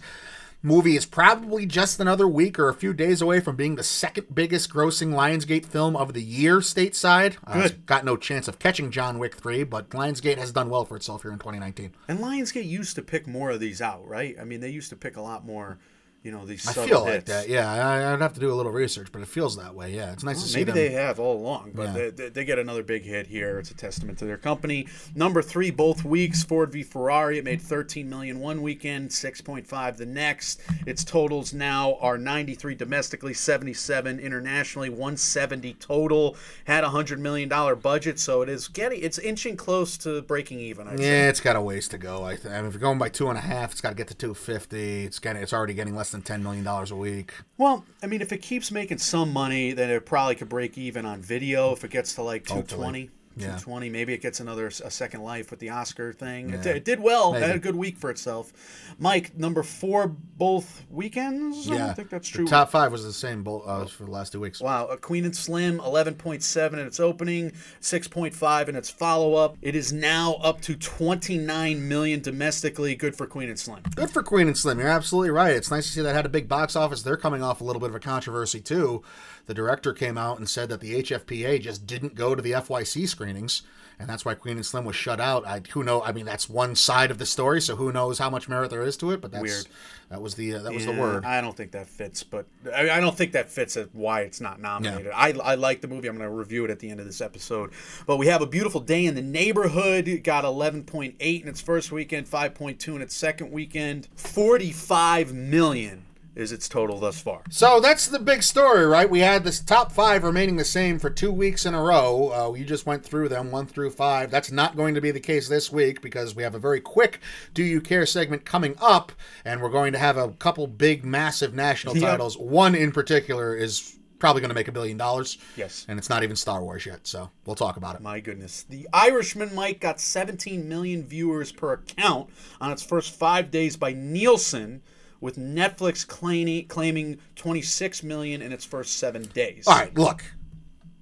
Movie is probably just another week or a few days away from being the second biggest grossing Lionsgate film of the year stateside. Uh, it's Good. got no chance of catching John Wick 3, but Lionsgate has done well for itself here in 2019. And Lionsgate used to pick more of these out, right? I mean, they used to pick a lot more, you know, these I feel like that. Yeah, I, I'd have to do a little research, but it feels that way. Yeah, it's nice to see Maybe them. they have all along, but Yeah. they, they, get another big hit here. It's a testament to their company. Number three, both weeks, Ford v Ferrari. It made 13 million one weekend, 6.5 the next. Its totals now are 93 domestically, 77 internationally, 170 total. Had a hundred million dollar budget, so it is getting it's inching close to breaking even. I'd say. Yeah, it's got a ways to go. I, th- I mean, if you're going by two and a half, it's got to get to two fifty. It's getting, it's already getting less less than ten million dollars a week. Well, I mean, if it keeps making some money, then it probably could break even on video. If it gets to like 220, Yeah. 220, maybe it gets another a second life with the Oscar thing. It, it did well. It had a good week for itself. Mike, number four both weekends. Yeah, don't think that's The true. top five was the same bo- uh, for the last two weeks. Wow, a Queen and Slim, 11.7 in its opening, 6.5 in its follow up. It is now up to 29 million domestically. Good for Queen and Slim. Good for Queen and Slim. You're absolutely right. It's nice to see that had a big box office. They're coming off a little bit of a controversy too. The director came out and said that the HFPA just didn't go to the FYC screenings, and that's why Queen and Slim was shut out. I who know? I mean, that's one side of the story, so who knows how much merit there is to it? But that's Weird. that was the uh, that was the word. I don't think that fits, but I, I don't think that fits at why it's not nominated. I, I like the movie. I'm going to review it at the end of this episode. But we have a beautiful day in the neighborhood. It got 11.8 in its first weekend, 5.2 in its second weekend. 45 million is its total thus far. So that's the big story, right? We had this top five remaining the same for two weeks in a row. Uh, you just went through them, one through five. That's not going to be the case this week because we have a very quick Do You Care segment coming up, and we're going to have a couple big, massive national titles. One in particular is probably going to make a billion dollars. Yes. And it's not even Star Wars yet, so we'll talk about it. My goodness. The Irishman, Mike, got 17 million viewers per account on its first five days by Nielsen, with Netflix claiming, claiming 26 million in its first seven days. All right, look.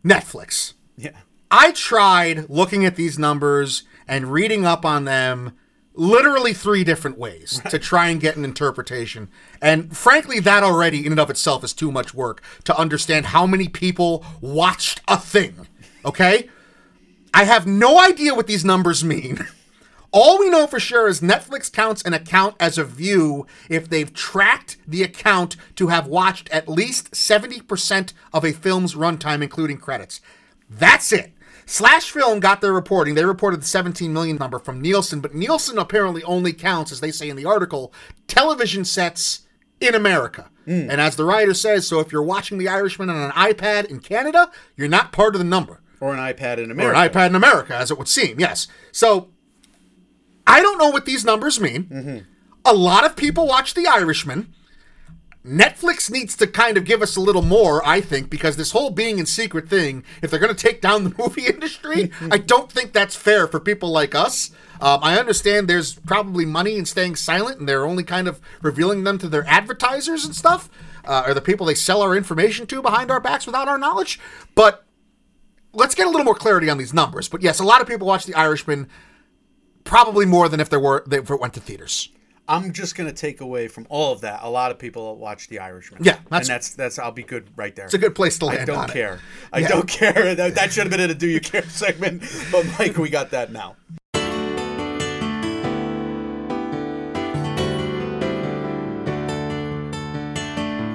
Netflix. Yeah. I tried looking at these numbers and reading up on them literally three different ways to try and get an interpretation. And frankly, that already in and of itself is too much work to understand how many people watched a thing. Okay? I have no idea what these numbers mean. All we know for sure is Netflix counts an account as a view if they've tracked the account to have watched at least 70% of a film's runtime, including credits. That's it. Slash Film got their reporting. They reported the 17 million number from Nielsen, but Nielsen apparently only counts, as they say in the article, television sets in America. Hmm. And as the writer says, so if you're watching The Irishman on an iPad in Canada, you're not part of the number. Or an iPad in America. Or an iPad in America, as it would seem, yes. So I don't know what these numbers mean. A lot of people watch The Irishman. Netflix needs to kind of give us a little more, I think, because this whole being in secret thing, if they're going to take down the movie industry, I don't think that's fair for people like us. Um, I understand there's probably money in staying silent, and they're only kind of revealing them to their advertisers and stuff, uh, or the people they sell our information to behind our backs without our knowledge. But let's get a little more clarity on these numbers. But yes, a lot of people watch The Irishman, probably more than if there were if it went to theaters. I'm just going to take away from all of that. A lot of people watch The Irishman. Yeah, that's- and that's that's. I'll be good right there. It's a good place to land. I don't on it. care. I Yeah. don't care. That, that should have been in a Do You Care segment. But Mike, we got that now.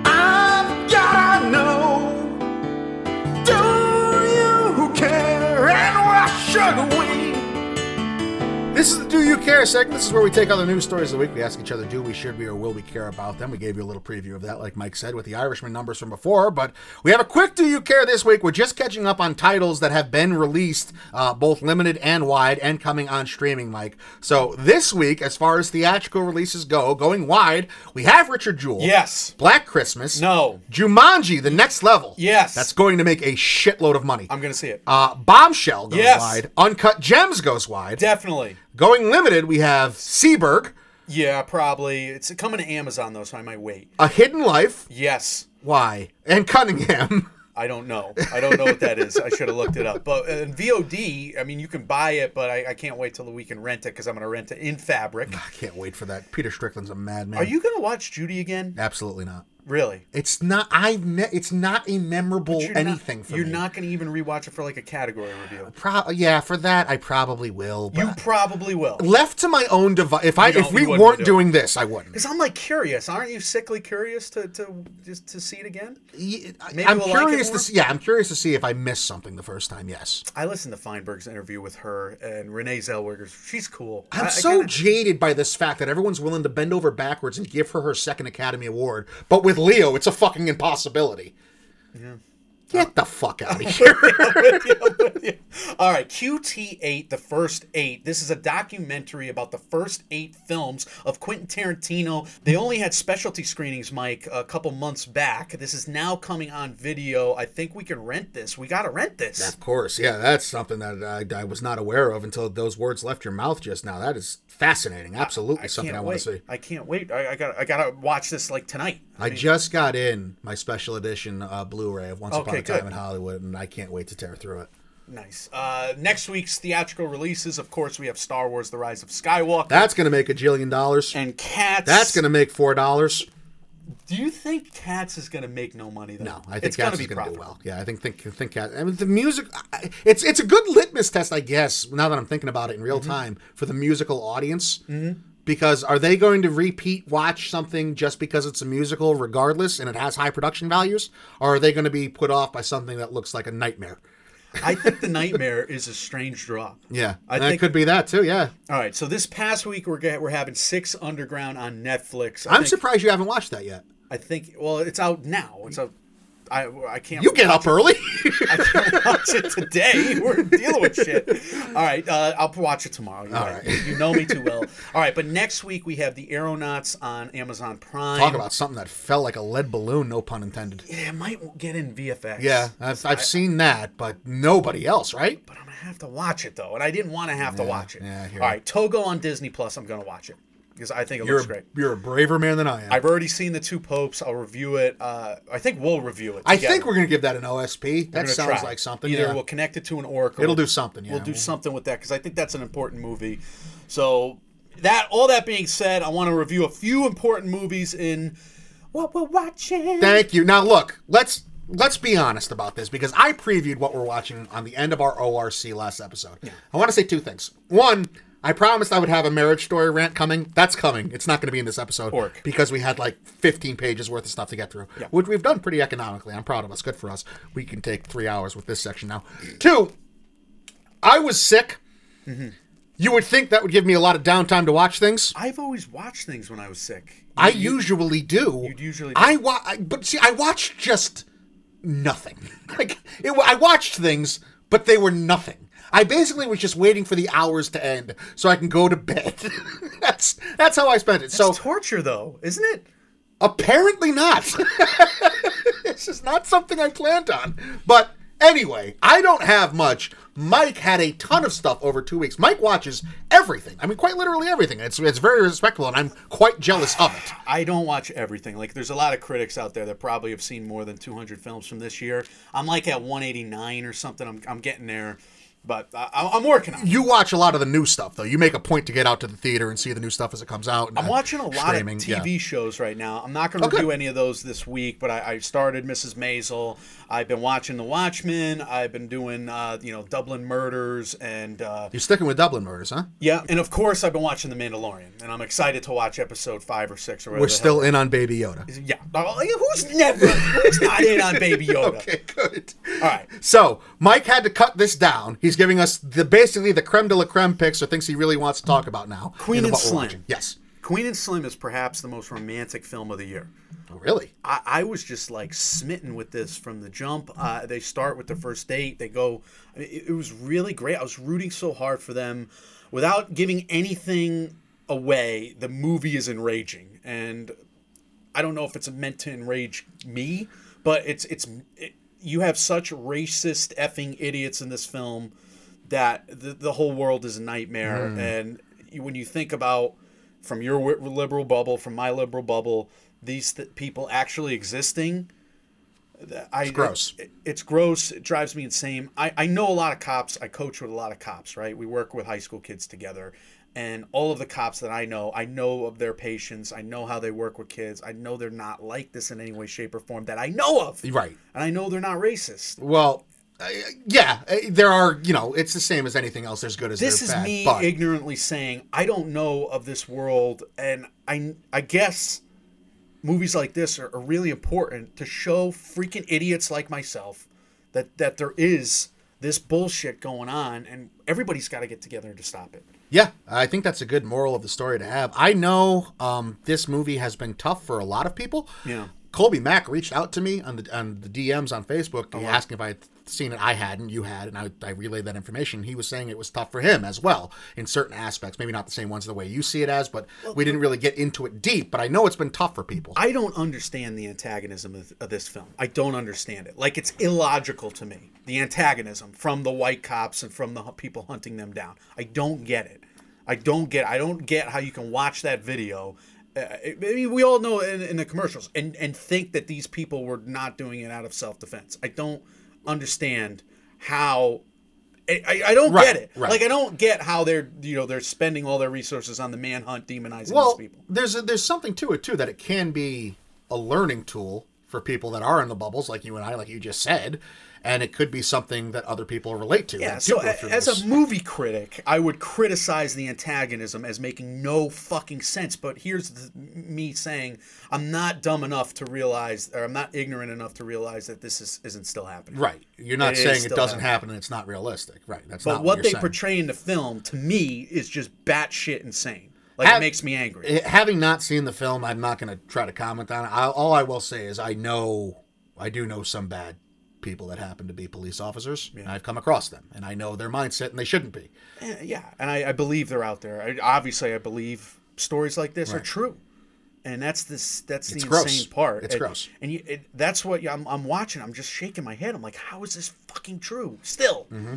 I've know. Do you care? And why should we? This is the Do You Care segment. This is where we take other news stories of the week. We ask each other, do we, should we, or will we care about them? We gave you a little preview of that, like Mike said, with the Irishman numbers from before. But we have a quick Do You Care this week. We're just catching up on titles that have been released, uh, both limited and wide, and coming on streaming, Mike. So this week, as far as theatrical releases go, going wide, we have Richard Jewell. Yes. Black Christmas. No. Jumanji, the next level. Yes. That's going to make a shitload of money. I'm going to see it. Uh, Bombshell goes Yes. wide. Uncut Gems goes wide. Definitely. Going limited, we have Seberg, Yeah, probably. It's coming to Amazon though, so I might wait. A Hidden Life. Yes. Why? And Cunningham. I don't know. I don't know what that is. I should have looked it up. But in VOD, I mean, you can buy it, but I, I can't wait till we can rent it because I'm going to rent it in fabric. I can't wait for that. Peter Strickland's a madman. Are you going to watch Judy again? Absolutely not. Really? It's not. I. Ne- it's not a memorable anything not, for You're me. not going to even rewatch it for like a category review. Pro- yeah, for that I probably will. You probably will. left to my own device, if I You if we weren't do doing this, I wouldn't. Because I'm like curious. Aren't you sickly curious to, to just to see it again? Ye- Maybe I'm we'll like curious more? to see. Yeah, I'm curious to see if I missed something the first time. Yes. I listened to Feinberg's interview with her and Renee Zellweger. She's cool. I'm I- I so kinda- jaded by this fact that everyone's willing to bend over backwards and give her her second Academy Award, but with Leo, it's a fucking impossibility. Get the fuck out of here. All right, QT8, the first eight. This is a documentary about the first eight films of Quentin Tarantino. They only had specialty screenings, Mike, a couple months back. This is now coming on video. I think we can rent this. We got to rent this. of course, yeah, that's something that I, I was not aware of until those words left your mouth just now. That is fascinating. Absolutely something I can't want to see. I can't wait. I, I got. I got to watch this like tonight. I just got in my special edition uh, Blu-ray of Once Upon Okay, Time good. in Hollywood, and I can't wait to tear through it. Nice. Uh, next week's theatrical releases, of course, we have Star Wars: The Rise of Skywalker That's going to make a jillion dollars. and Cats. That's going to make four dollars. Do you think Cats is going to make no money though? No, I think it's Cats is going to do well. Yeah, I think think think Cats. I mean, the music. It's it's a good litmus test, I guess. Now that I'm thinking about it in Mm-hmm. real time for the musical audience, mm-hmm. Because are they going to repeat watch something just because it's a musical, regardless, and it has high production values, or are they going to be put off by something that looks like a nightmare? I think the Nightmare is a strange drop. Yeah, I think- could be that too. Yeah, All right, so this past week we're we're having Six Underground on Netflix. I I'm think, surprised you haven't watched that yet. I think. Well, it's out now. It's out. I I can't. You get up early. I can't watch it today. We're dealing with shit. All right, uh, I'll watch it tomorrow. You're All right. right. You know me too well. All right, but next week we have the Aeronauts on Amazon Prime. Talk about something that fell like a lead balloon. No pun intended. Yeah, it might get in VFX. Yeah, I've, I've seen that, but nobody else, right? but I'm gonna have to watch it though, and I didn't want to have to watch it. yeah, I All Togo on Disney Plus. I'm gonna watch it because I think it You're looks a, great. you're a braver man than I am. I've already seen the two popes. I'll review it. Uh, I think we'll review it. I together. think we're gonna give that an OSP. That We're sounds try. like something. Either yeah. we'll connect it to an orc. It'll do something. Yeah. We'll do something with that because I think that's an important movie. So that all that being said, I want to review a few important movies in what we're watching. Thank you. Now look, let's let's be honest about this because I previewed what we're watching on the end of our ORC last episode. Yeah. I want to say two things. One, I promised I would have a marriage story rant coming. That's coming. It's not going to be in this episode Orc. because we had like 15 pages worth of stuff to get through, Yeah. which we've done pretty economically. I'm proud of us. Good for us. We can take three hours with this section now. Two, I was sick. Mm-hmm. You would think that would give me a lot of downtime to watch things. I've always watched things when I was sick. I usually do. You'd usually- I wa- but see, I watched just nothing. Like it, I watched things, but they were nothing. I basically was just waiting for the hours to end so I can go to bed. that's that's how I spent it. It's so torture, though, isn't it? apparently not. this is not something I planned on. But anyway, I don't have much. Mike had a ton of stuff over two weeks. Mike watches everything. I mean, quite literally everything. It's it's very respectable, and I'm quite jealous of it. I don't watch everything. Like, there's a lot of critics out there that probably have seen more than 200 films from this year. I'm like at 189 or something. I'm, I'm getting there, but I, I'm working on it. You watch a lot of the new stuff, though. You make a point to get out to the theater and see the new stuff as it comes out. and, I'm watching a lot of yeah. TV shows right now. I'm not going to Okay. review any of those this week, but I, I started Mrs. Maisel. I've been watching The Watchmen. I've been doing, uh, you know, Dublin Murders, and uh, You're sticking with Dublin Murders, huh? yeah, and of course I've been watching The Mandalorian, and I'm excited to watch episode five or six or whatever. We're still in on Baby Yoda. yeah. Who's never? Who's not in on Baby Yoda? Okay, good. All right. So Mike had to cut this down. He's giving us the basically the creme de la creme picks or things he really wants to talk about now. Queen and Slim. Yes. Queen and Slim is perhaps the most romantic film of the year. Really? I, I was just like smitten with this from the jump. Uh, they start with the first date. They go. I mean, It, it was really great. I was rooting so hard for them, without giving anything away. The movie is enraging, and I don't know if it's meant to enrage me, but it's it's. It, you have such racist effing idiots in this film that the, the whole world is a nightmare. And when you think about from your liberal bubble, from my liberal bubble, these th- people actually existing. I, gross. It, it's gross. It drives me insane. I, I know a lot of cops. I coach with a lot of cops, right? We work with high school kids together. And all of the cops that I know, I know of their patience. I know how they work with kids. I know they're not like this in any way, shape, or form that I know of. Right. And I know they're not racist. Well, uh, yeah, uh, there are. You know, it's the same as anything else. There's good as this is bad. me but ignorantly saying I don't know of this world, and I I guess movies like this are, are really important to show freaking idiots like myself that that there is this bullshit going on, and everybody's got to get together to stop it. Yeah, I think that's a good moral of the story to have. I know um, this movie has been tough for a lot of people. Yeah. Colby Mack reached out to me on the on the DMs on Facebook asking if I had seen it. I hadn't, you had, and I, I relayed that information. He was saying it was tough for him as well in certain aspects. Maybe not the same ones the way you see it as, but we didn't really get into it deep. But I know it's been tough for people. I don't understand the antagonism of, of this film. I don't understand it. Like it's illogical to me. The antagonism from the white cops and from the people hunting them down. I don't get it. I don't get. I don't get how you can watch that video. Uh, I mean, we all know in, in the commercials and and think that these people were not doing it out of self defense. I don't understand how. I, I- don't Right, get it. right. Like I don't get how they're you know they're spending all their resources on the manhunt, demonizing well, these people. there's a, there's something to it too that it can be a learning tool for people that are in the bubbles, like you and I, like you just said, and it could be something that other people relate to. Yeah, so a- as a movie critic, I would criticize the antagonism as making no fucking sense. But here's the, me saying I'm not dumb enough to realize, or I'm not ignorant enough to realize that this is, isn't still happening. right, you're not It saying it doesn't happen and it's not realistic. Right, that's But not what you're they saying. portray in the film, to me, is just batshit insane. Like Have- it makes me angry. Eh, having not seen the film, I'm not going to try to comment on it. I, all I will say is I know, I do know some bad people that happen to be police officers. And I've come across them, and I know their mindset, and they shouldn't be. Eh, yeah, and I, I believe they're out there. I, obviously, I believe stories like this are true, and that's this that's It's the gross. insane part. It's and, gross. and you, it, that's what I'm, I'm watching. I'm just shaking my head. I'm like, how is this fucking true? Still, Mm-hmm.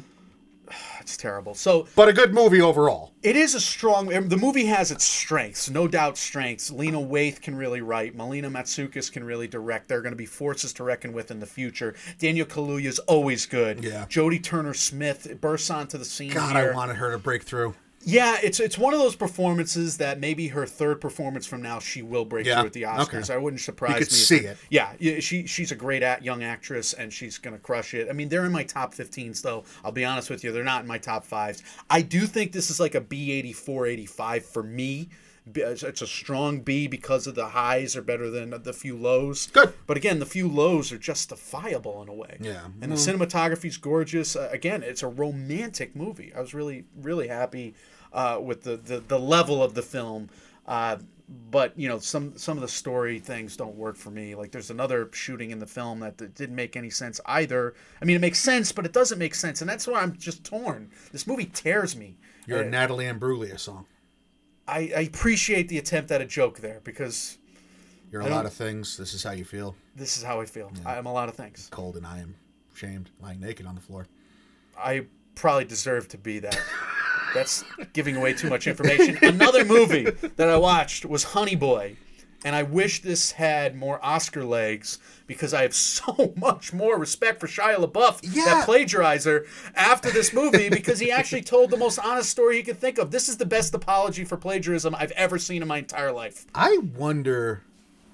it's terrible. So But a good movie overall. it is a strong. The movie has its strengths, no doubt strengths. Lena Waithe can really write. Melina Matsoukas can really direct. There are going to be forces to reckon with in the future. Daniel Kaluuya is always good. Yeah. Jodie Turner Smith bursts onto the scene. God, here. I wanted her to break through. Yeah, it's it's one of those performances that maybe her third performance from now she will break Yeah, through at the Oscars. okay. I wouldn't surprise You could me. see it. Yeah, she she's a great at, young actress and she's gonna crush it. I mean, they're in my top 15s though. I'll be honest with you, they're not in my top fives. I do think this is like a B 84, 85 for me. It's a strong B because of the highs are better than the few lows. Good. But again, the few lows are justifiable in a way. Yeah. And the cinematography's gorgeous. Uh, again, it's a romantic movie. I was really, really happy uh, with the, the, the level of the film. Uh, but you know, some some of the story things don't work for me. Like there's another shooting in the film that, that didn't make any sense either. I mean, it makes sense, but it doesn't make sense, and that's why I'm just torn. This movie tears me. You're Uh, a Natalie Imbruglia song. I, I appreciate the attempt at a joke there because You're a lot of things. This is how you feel. this is how I feel. I am a lot of things. Cold and I am shamed, lying naked on the floor. I probably deserve to be that. That's giving away too much information. Another movie that I watched was Honey Boy, and I wish this had more Oscar legs because I have so much more respect for Shia LaBeouf, Yeah. that plagiarizer, after this movie because he actually told the most honest story he could think of. This is the best apology for plagiarism I've ever seen in my entire life. I wonder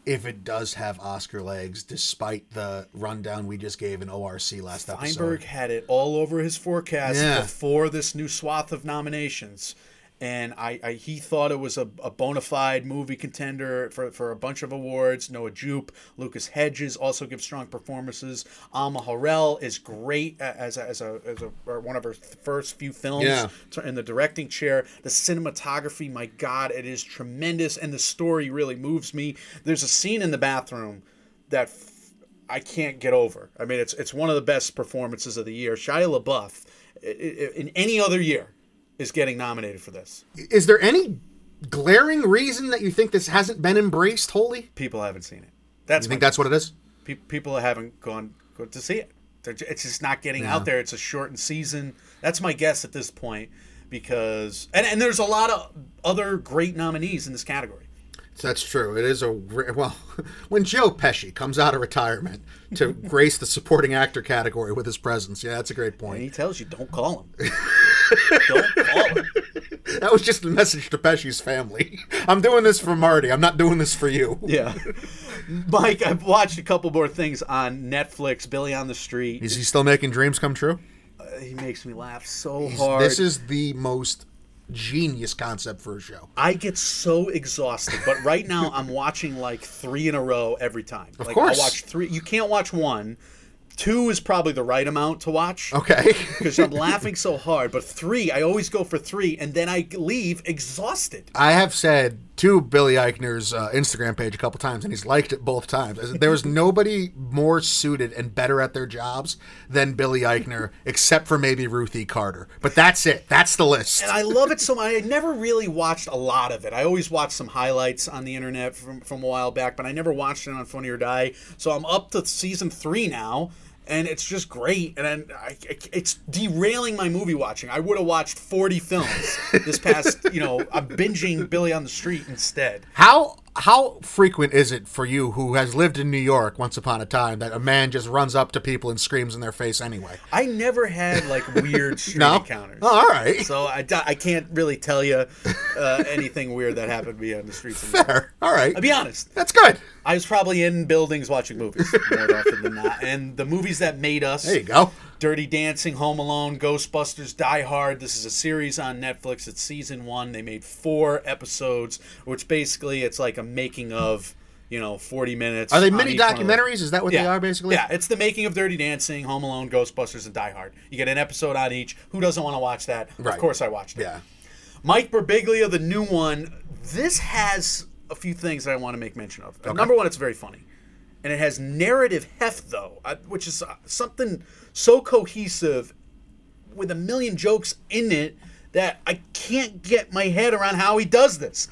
if it does have Oscar legs, despite the rundown we just gave in ORC last episode. Feinberg had it all over his forecast Yeah. before this new swath of nominations. And I, I he thought it was a, a bona fide movie contender for, for a bunch of awards. Noah Jupe, Lucas Hedges also give strong performances. Alma Har'el is great as a, as a, as a or one of her first few films Yeah. in the directing chair. The cinematography, my God, it is tremendous, and the story really moves me. There's a scene in the bathroom that f- I can't get over. I mean, it's it's one of the best performances of the year. Shia LaBeouf, in any other year, is getting nominated for this. Is there any glaring reason that you think this hasn't been embraced wholly? People haven't seen it. That's You think that's what it is? pe- people haven't gone, gone to see it. They're, it's just not getting out there. It's a shortened season. That's my guess at this point because and, and there's a lot of other great nominees in this category. That's true. It is a well. When Joe Pesci comes out of retirement to grace the supporting actor category with his presence, yeah, that's a great And point. he tells you, don't call him. don't call him. That was just a message to Pesci's family. I'm doing this for Marty. I'm not doing this for you. Yeah. Mike, I've watched a couple more things on Netflix. Billy on the Street. Is he still making dreams come true? Uh, he makes me laugh so hard. This is the most genius concept for a show. I get so exhausted, but right now I'm watching like three in a row every time. Of like, course. I'll watch three. You can't watch one Two is probably the right amount to watch. Okay. Because I'm laughing so hard. But three, I always go for three, and then I leave exhausted. I have said to Billy Eichner's uh, Instagram page a couple times, and he's liked it both times. There was nobody more suited and better at their jobs than Billy Eichner, except for maybe Ruthie Carter. But that's it. That's the list. And I love it so much. I never really watched a lot of it. I always watched some highlights on the internet from, from a while back, but I never watched it on Funny or Die. So I'm up to season three now. And it's just great, and I, I, it's derailing my movie watching. I would have watched forty films this past, you know. I'm binging Billy on the Street instead. How how frequent is it for you, who has lived in New York once upon a time, that a man just runs up to people and screams in their face anyway? I never had like weird street No? encounters. Oh, all right. So I, I can't really tell you uh, anything weird that happened to me on the streets. Of New York. Fair. All right. I'll be honest. That's good. I was probably in buildings watching movies more often than not. And the movies that made us There you go. Dirty Dancing, Home Alone, Ghostbusters, Die Hard. This is a series on Netflix. It's season one. They made four episodes, which basically it's like a making of, you know, 40 minutes. Are they mini each one of them. documentaries? Is that what they are basically? Yeah, it's the making of Dirty Dancing, Home Alone, Ghostbusters, and Die Hard. You get an episode on each. Who doesn't want to watch that? Right. Of course I watched it. Yeah. Mike Birbiglia, the new one. This has a few things that I want to make mention of. Number one, it's very funny, and it has narrative heft though, which is uh, something so cohesive with a million jokes in it that I can't get my head around how he does this.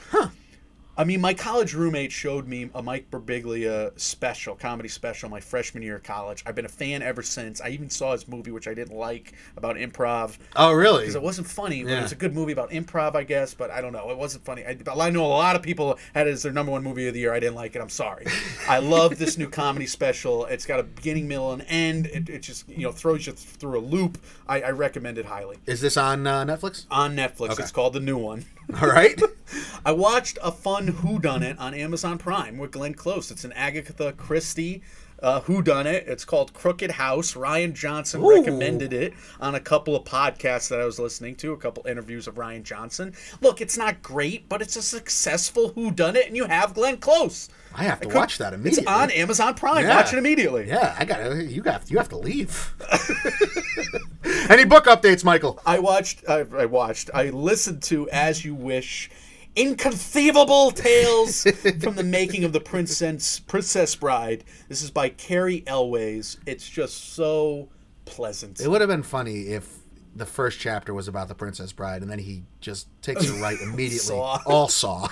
I mean, my college roommate showed me a Mike Birbiglia special, comedy special, my freshman year of college. I've been a fan ever since. I even saw his movie, which I didn't like, about improv. Oh, really? Because it wasn't funny. But Yeah. It was a good movie about improv, I guess. But I don't know. It wasn't funny. I, I know a lot of people had it as their number one movie of the year. I didn't like it. I'm sorry. I love this new comedy special. It's got a beginning, middle, and end. It, it just you know throws you th- through a loop. I, I recommend it highly Is this on uh, Netflix? on Netflix. Okay. It's called the new one. All right. I watched a fun Who Done It on Amazon Prime with Glenn Close. It's an Agatha Christie uh, Who Done It. It's called Crooked House. Rian Johnson Ooh. recommended it on a couple of podcasts that I was listening to, a couple interviews of Rian Johnson. Look, it's not great, but it's a successful Who Done It, and you have Glenn Close. I have to could- watch that immediately. It's on Amazon Prime. Yeah. Watch it immediately. Yeah, I got to You got. You have to leave. Any book updates, Michael? I watched. I, I watched. I listened to As You Wish. Inconceivable tales from the making of the Princess Princess Bride. This is by Cary Elwes. It's just so pleasant. It would have been funny if the first chapter was about the Princess Bride, and then he just takes it right immediately. Saw. All saw.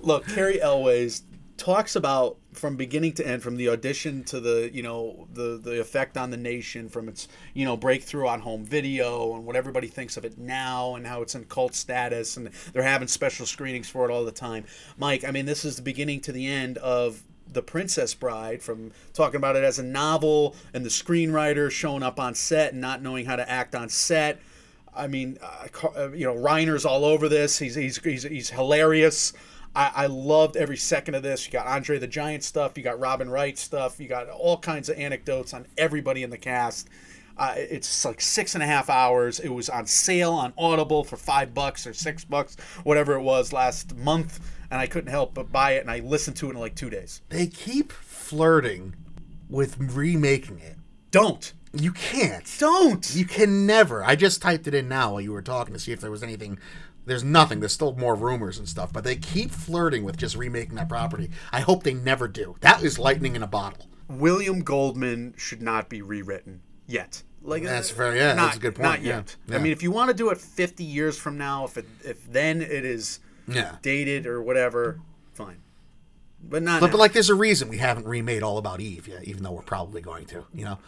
Look, Cary Elwes talks about from beginning to end, from the audition to the you know the the effect on the nation, from its you know breakthrough on home video and what everybody thinks of it now, and how it's in cult status, and they're having special screenings for it all the time. Mike, I mean, this is the beginning to the end of the Princess Bride, from talking about it as a novel and the screenwriter showing up on set and not knowing how to act on set. I mean, uh, uh, you know, Reiner's all over this. He's he's he's, he's hilarious. I, I loved every second of this. You got Andre the Giant stuff. You got Robin Wright stuff. You got all kinds of anecdotes on everybody in the cast. Uh, it's like six and a half hours. It was on sale on Audible for five bucks or six bucks, whatever it was last month, and I couldn't help but buy it. And I listened to it in like two days. they keep flirting with remaking it. Don't, You can't. don't. You can never. I just typed it in now while you were talking to see if there was anything. There's nothing. There's still more rumors and stuff, but they keep flirting with just remaking that property. I hope they never do. That is lightning in a bottle. William Goldman should not be rewritten yet. Like That's very- yeah, not, that's a good point, Not yet. yeah. I mean, if you want to do it 50 years from now, if it, if then it is Yeah. dated or whatever, fine. But not. But, but like, there's a reason we haven't remade All About Eve yet, even though we're probably going to. You know.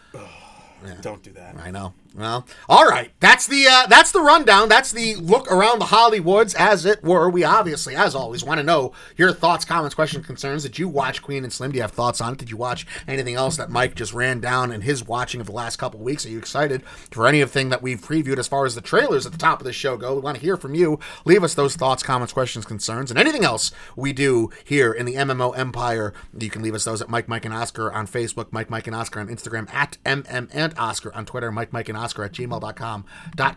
Don't do that. I know. Well, all right. That's the uh, that's the rundown. That's the look around the Hollywoods, as it were. We obviously, as always, want to know your thoughts, comments, questions, concerns. Did you watch Queen and Slim? Do you have thoughts on it? Did you watch anything else that Mike just ran down in his watching of the last couple of weeks? Are you excited for anything that we've previewed as far as the trailers at the top of this show go? We want to hear from you. Leave us those thoughts, comments, questions, concerns, and anything else we do here in the MMO Empire. You can leave us those at Mike, Mike, and Oscar on Facebook, Mike, Mike, and Oscar on Instagram at MMM and Oscar on Twitter, Mike, Mike, and Oscar at gmail.com,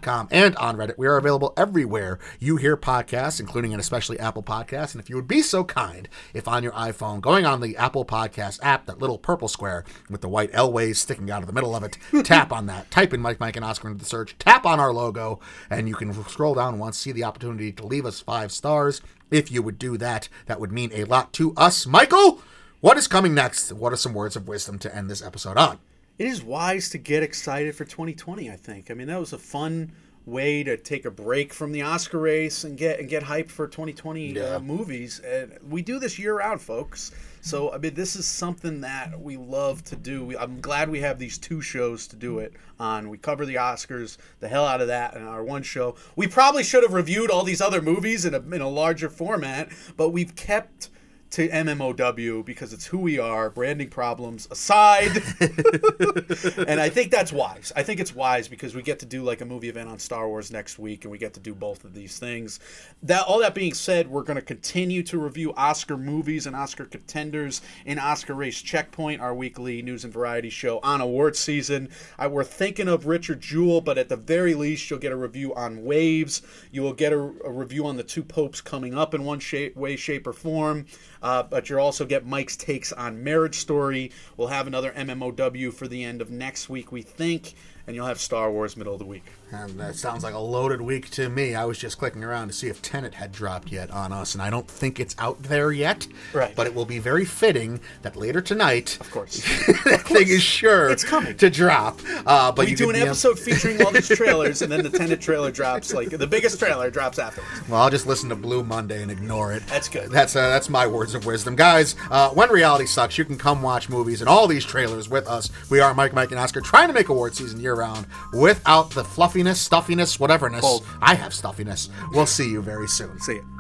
.com, and on Reddit. We are available everywhere you hear podcasts, including and especially Apple Podcasts. And if you would be so kind, if on your iPhone, going on the Apple Podcast app, that little purple square with the white L ways sticking out of the middle of it, tap on that, type in Mike, Mike, and Oscar into the search, tap on our logo, and you can scroll down once, see the opportunity to leave us five stars. If you would do that, that would mean a lot to us. Michael, what is coming next? What are some words of wisdom to end this episode on? It is wise to get excited for 2020. I think. I mean, that was a fun way to take a break from the Oscar race and get and get hyped for 2020 Yeah. uh, movies. And we do this year round, folks. So I mean, this is something that we love to do. We, I'm glad we have these two shows to do it on. We cover the Oscars, the hell out of that, in our one show. We probably should have reviewed all these other movies in a in a larger format, but we've kept to MMOW because it's who we are. Branding problems aside, and I think that's wise. I think it's wise because we get to do like a movie event on Star Wars next week, and we get to do both of these things. That all that being said, we're going to continue to review Oscar movies and Oscar contenders in Oscar Race Checkpoint, our weekly news and variety show on awards season. I, we're thinking of Richard Jewell, but at the very least, you'll get a review on Waves. You will get a, a review on the two popes coming up in one shape, way, shape, or form. Uh, but you'll also get Mike's takes on Marriage Story. We'll have another MMOW for the end of next week, we think, and you'll have Star Wars middle of the week. And that sounds like a loaded week to me. I was just clicking around to see if Tenet had dropped yet on us, and I don't think it's out there yet. Right. But it will be very fitting that later tonight, Of course. that thing is sure It's coming. to drop. Uh, but we you do an episode featuring all these trailers, and then the Tenet trailer drops, like the biggest trailer drops afterwards. Well, I'll just listen to Blue Monday and ignore it. That's good. That's uh, that's my words of wisdom, guys. Uh, when reality sucks, you can come watch movies and all these trailers with us. We are Mike, Mike, and Oscar, trying to make award season year round without the fluffiness, stuffiness, whateverness. Both. I have stuffiness. We'll see you very soon. See ya.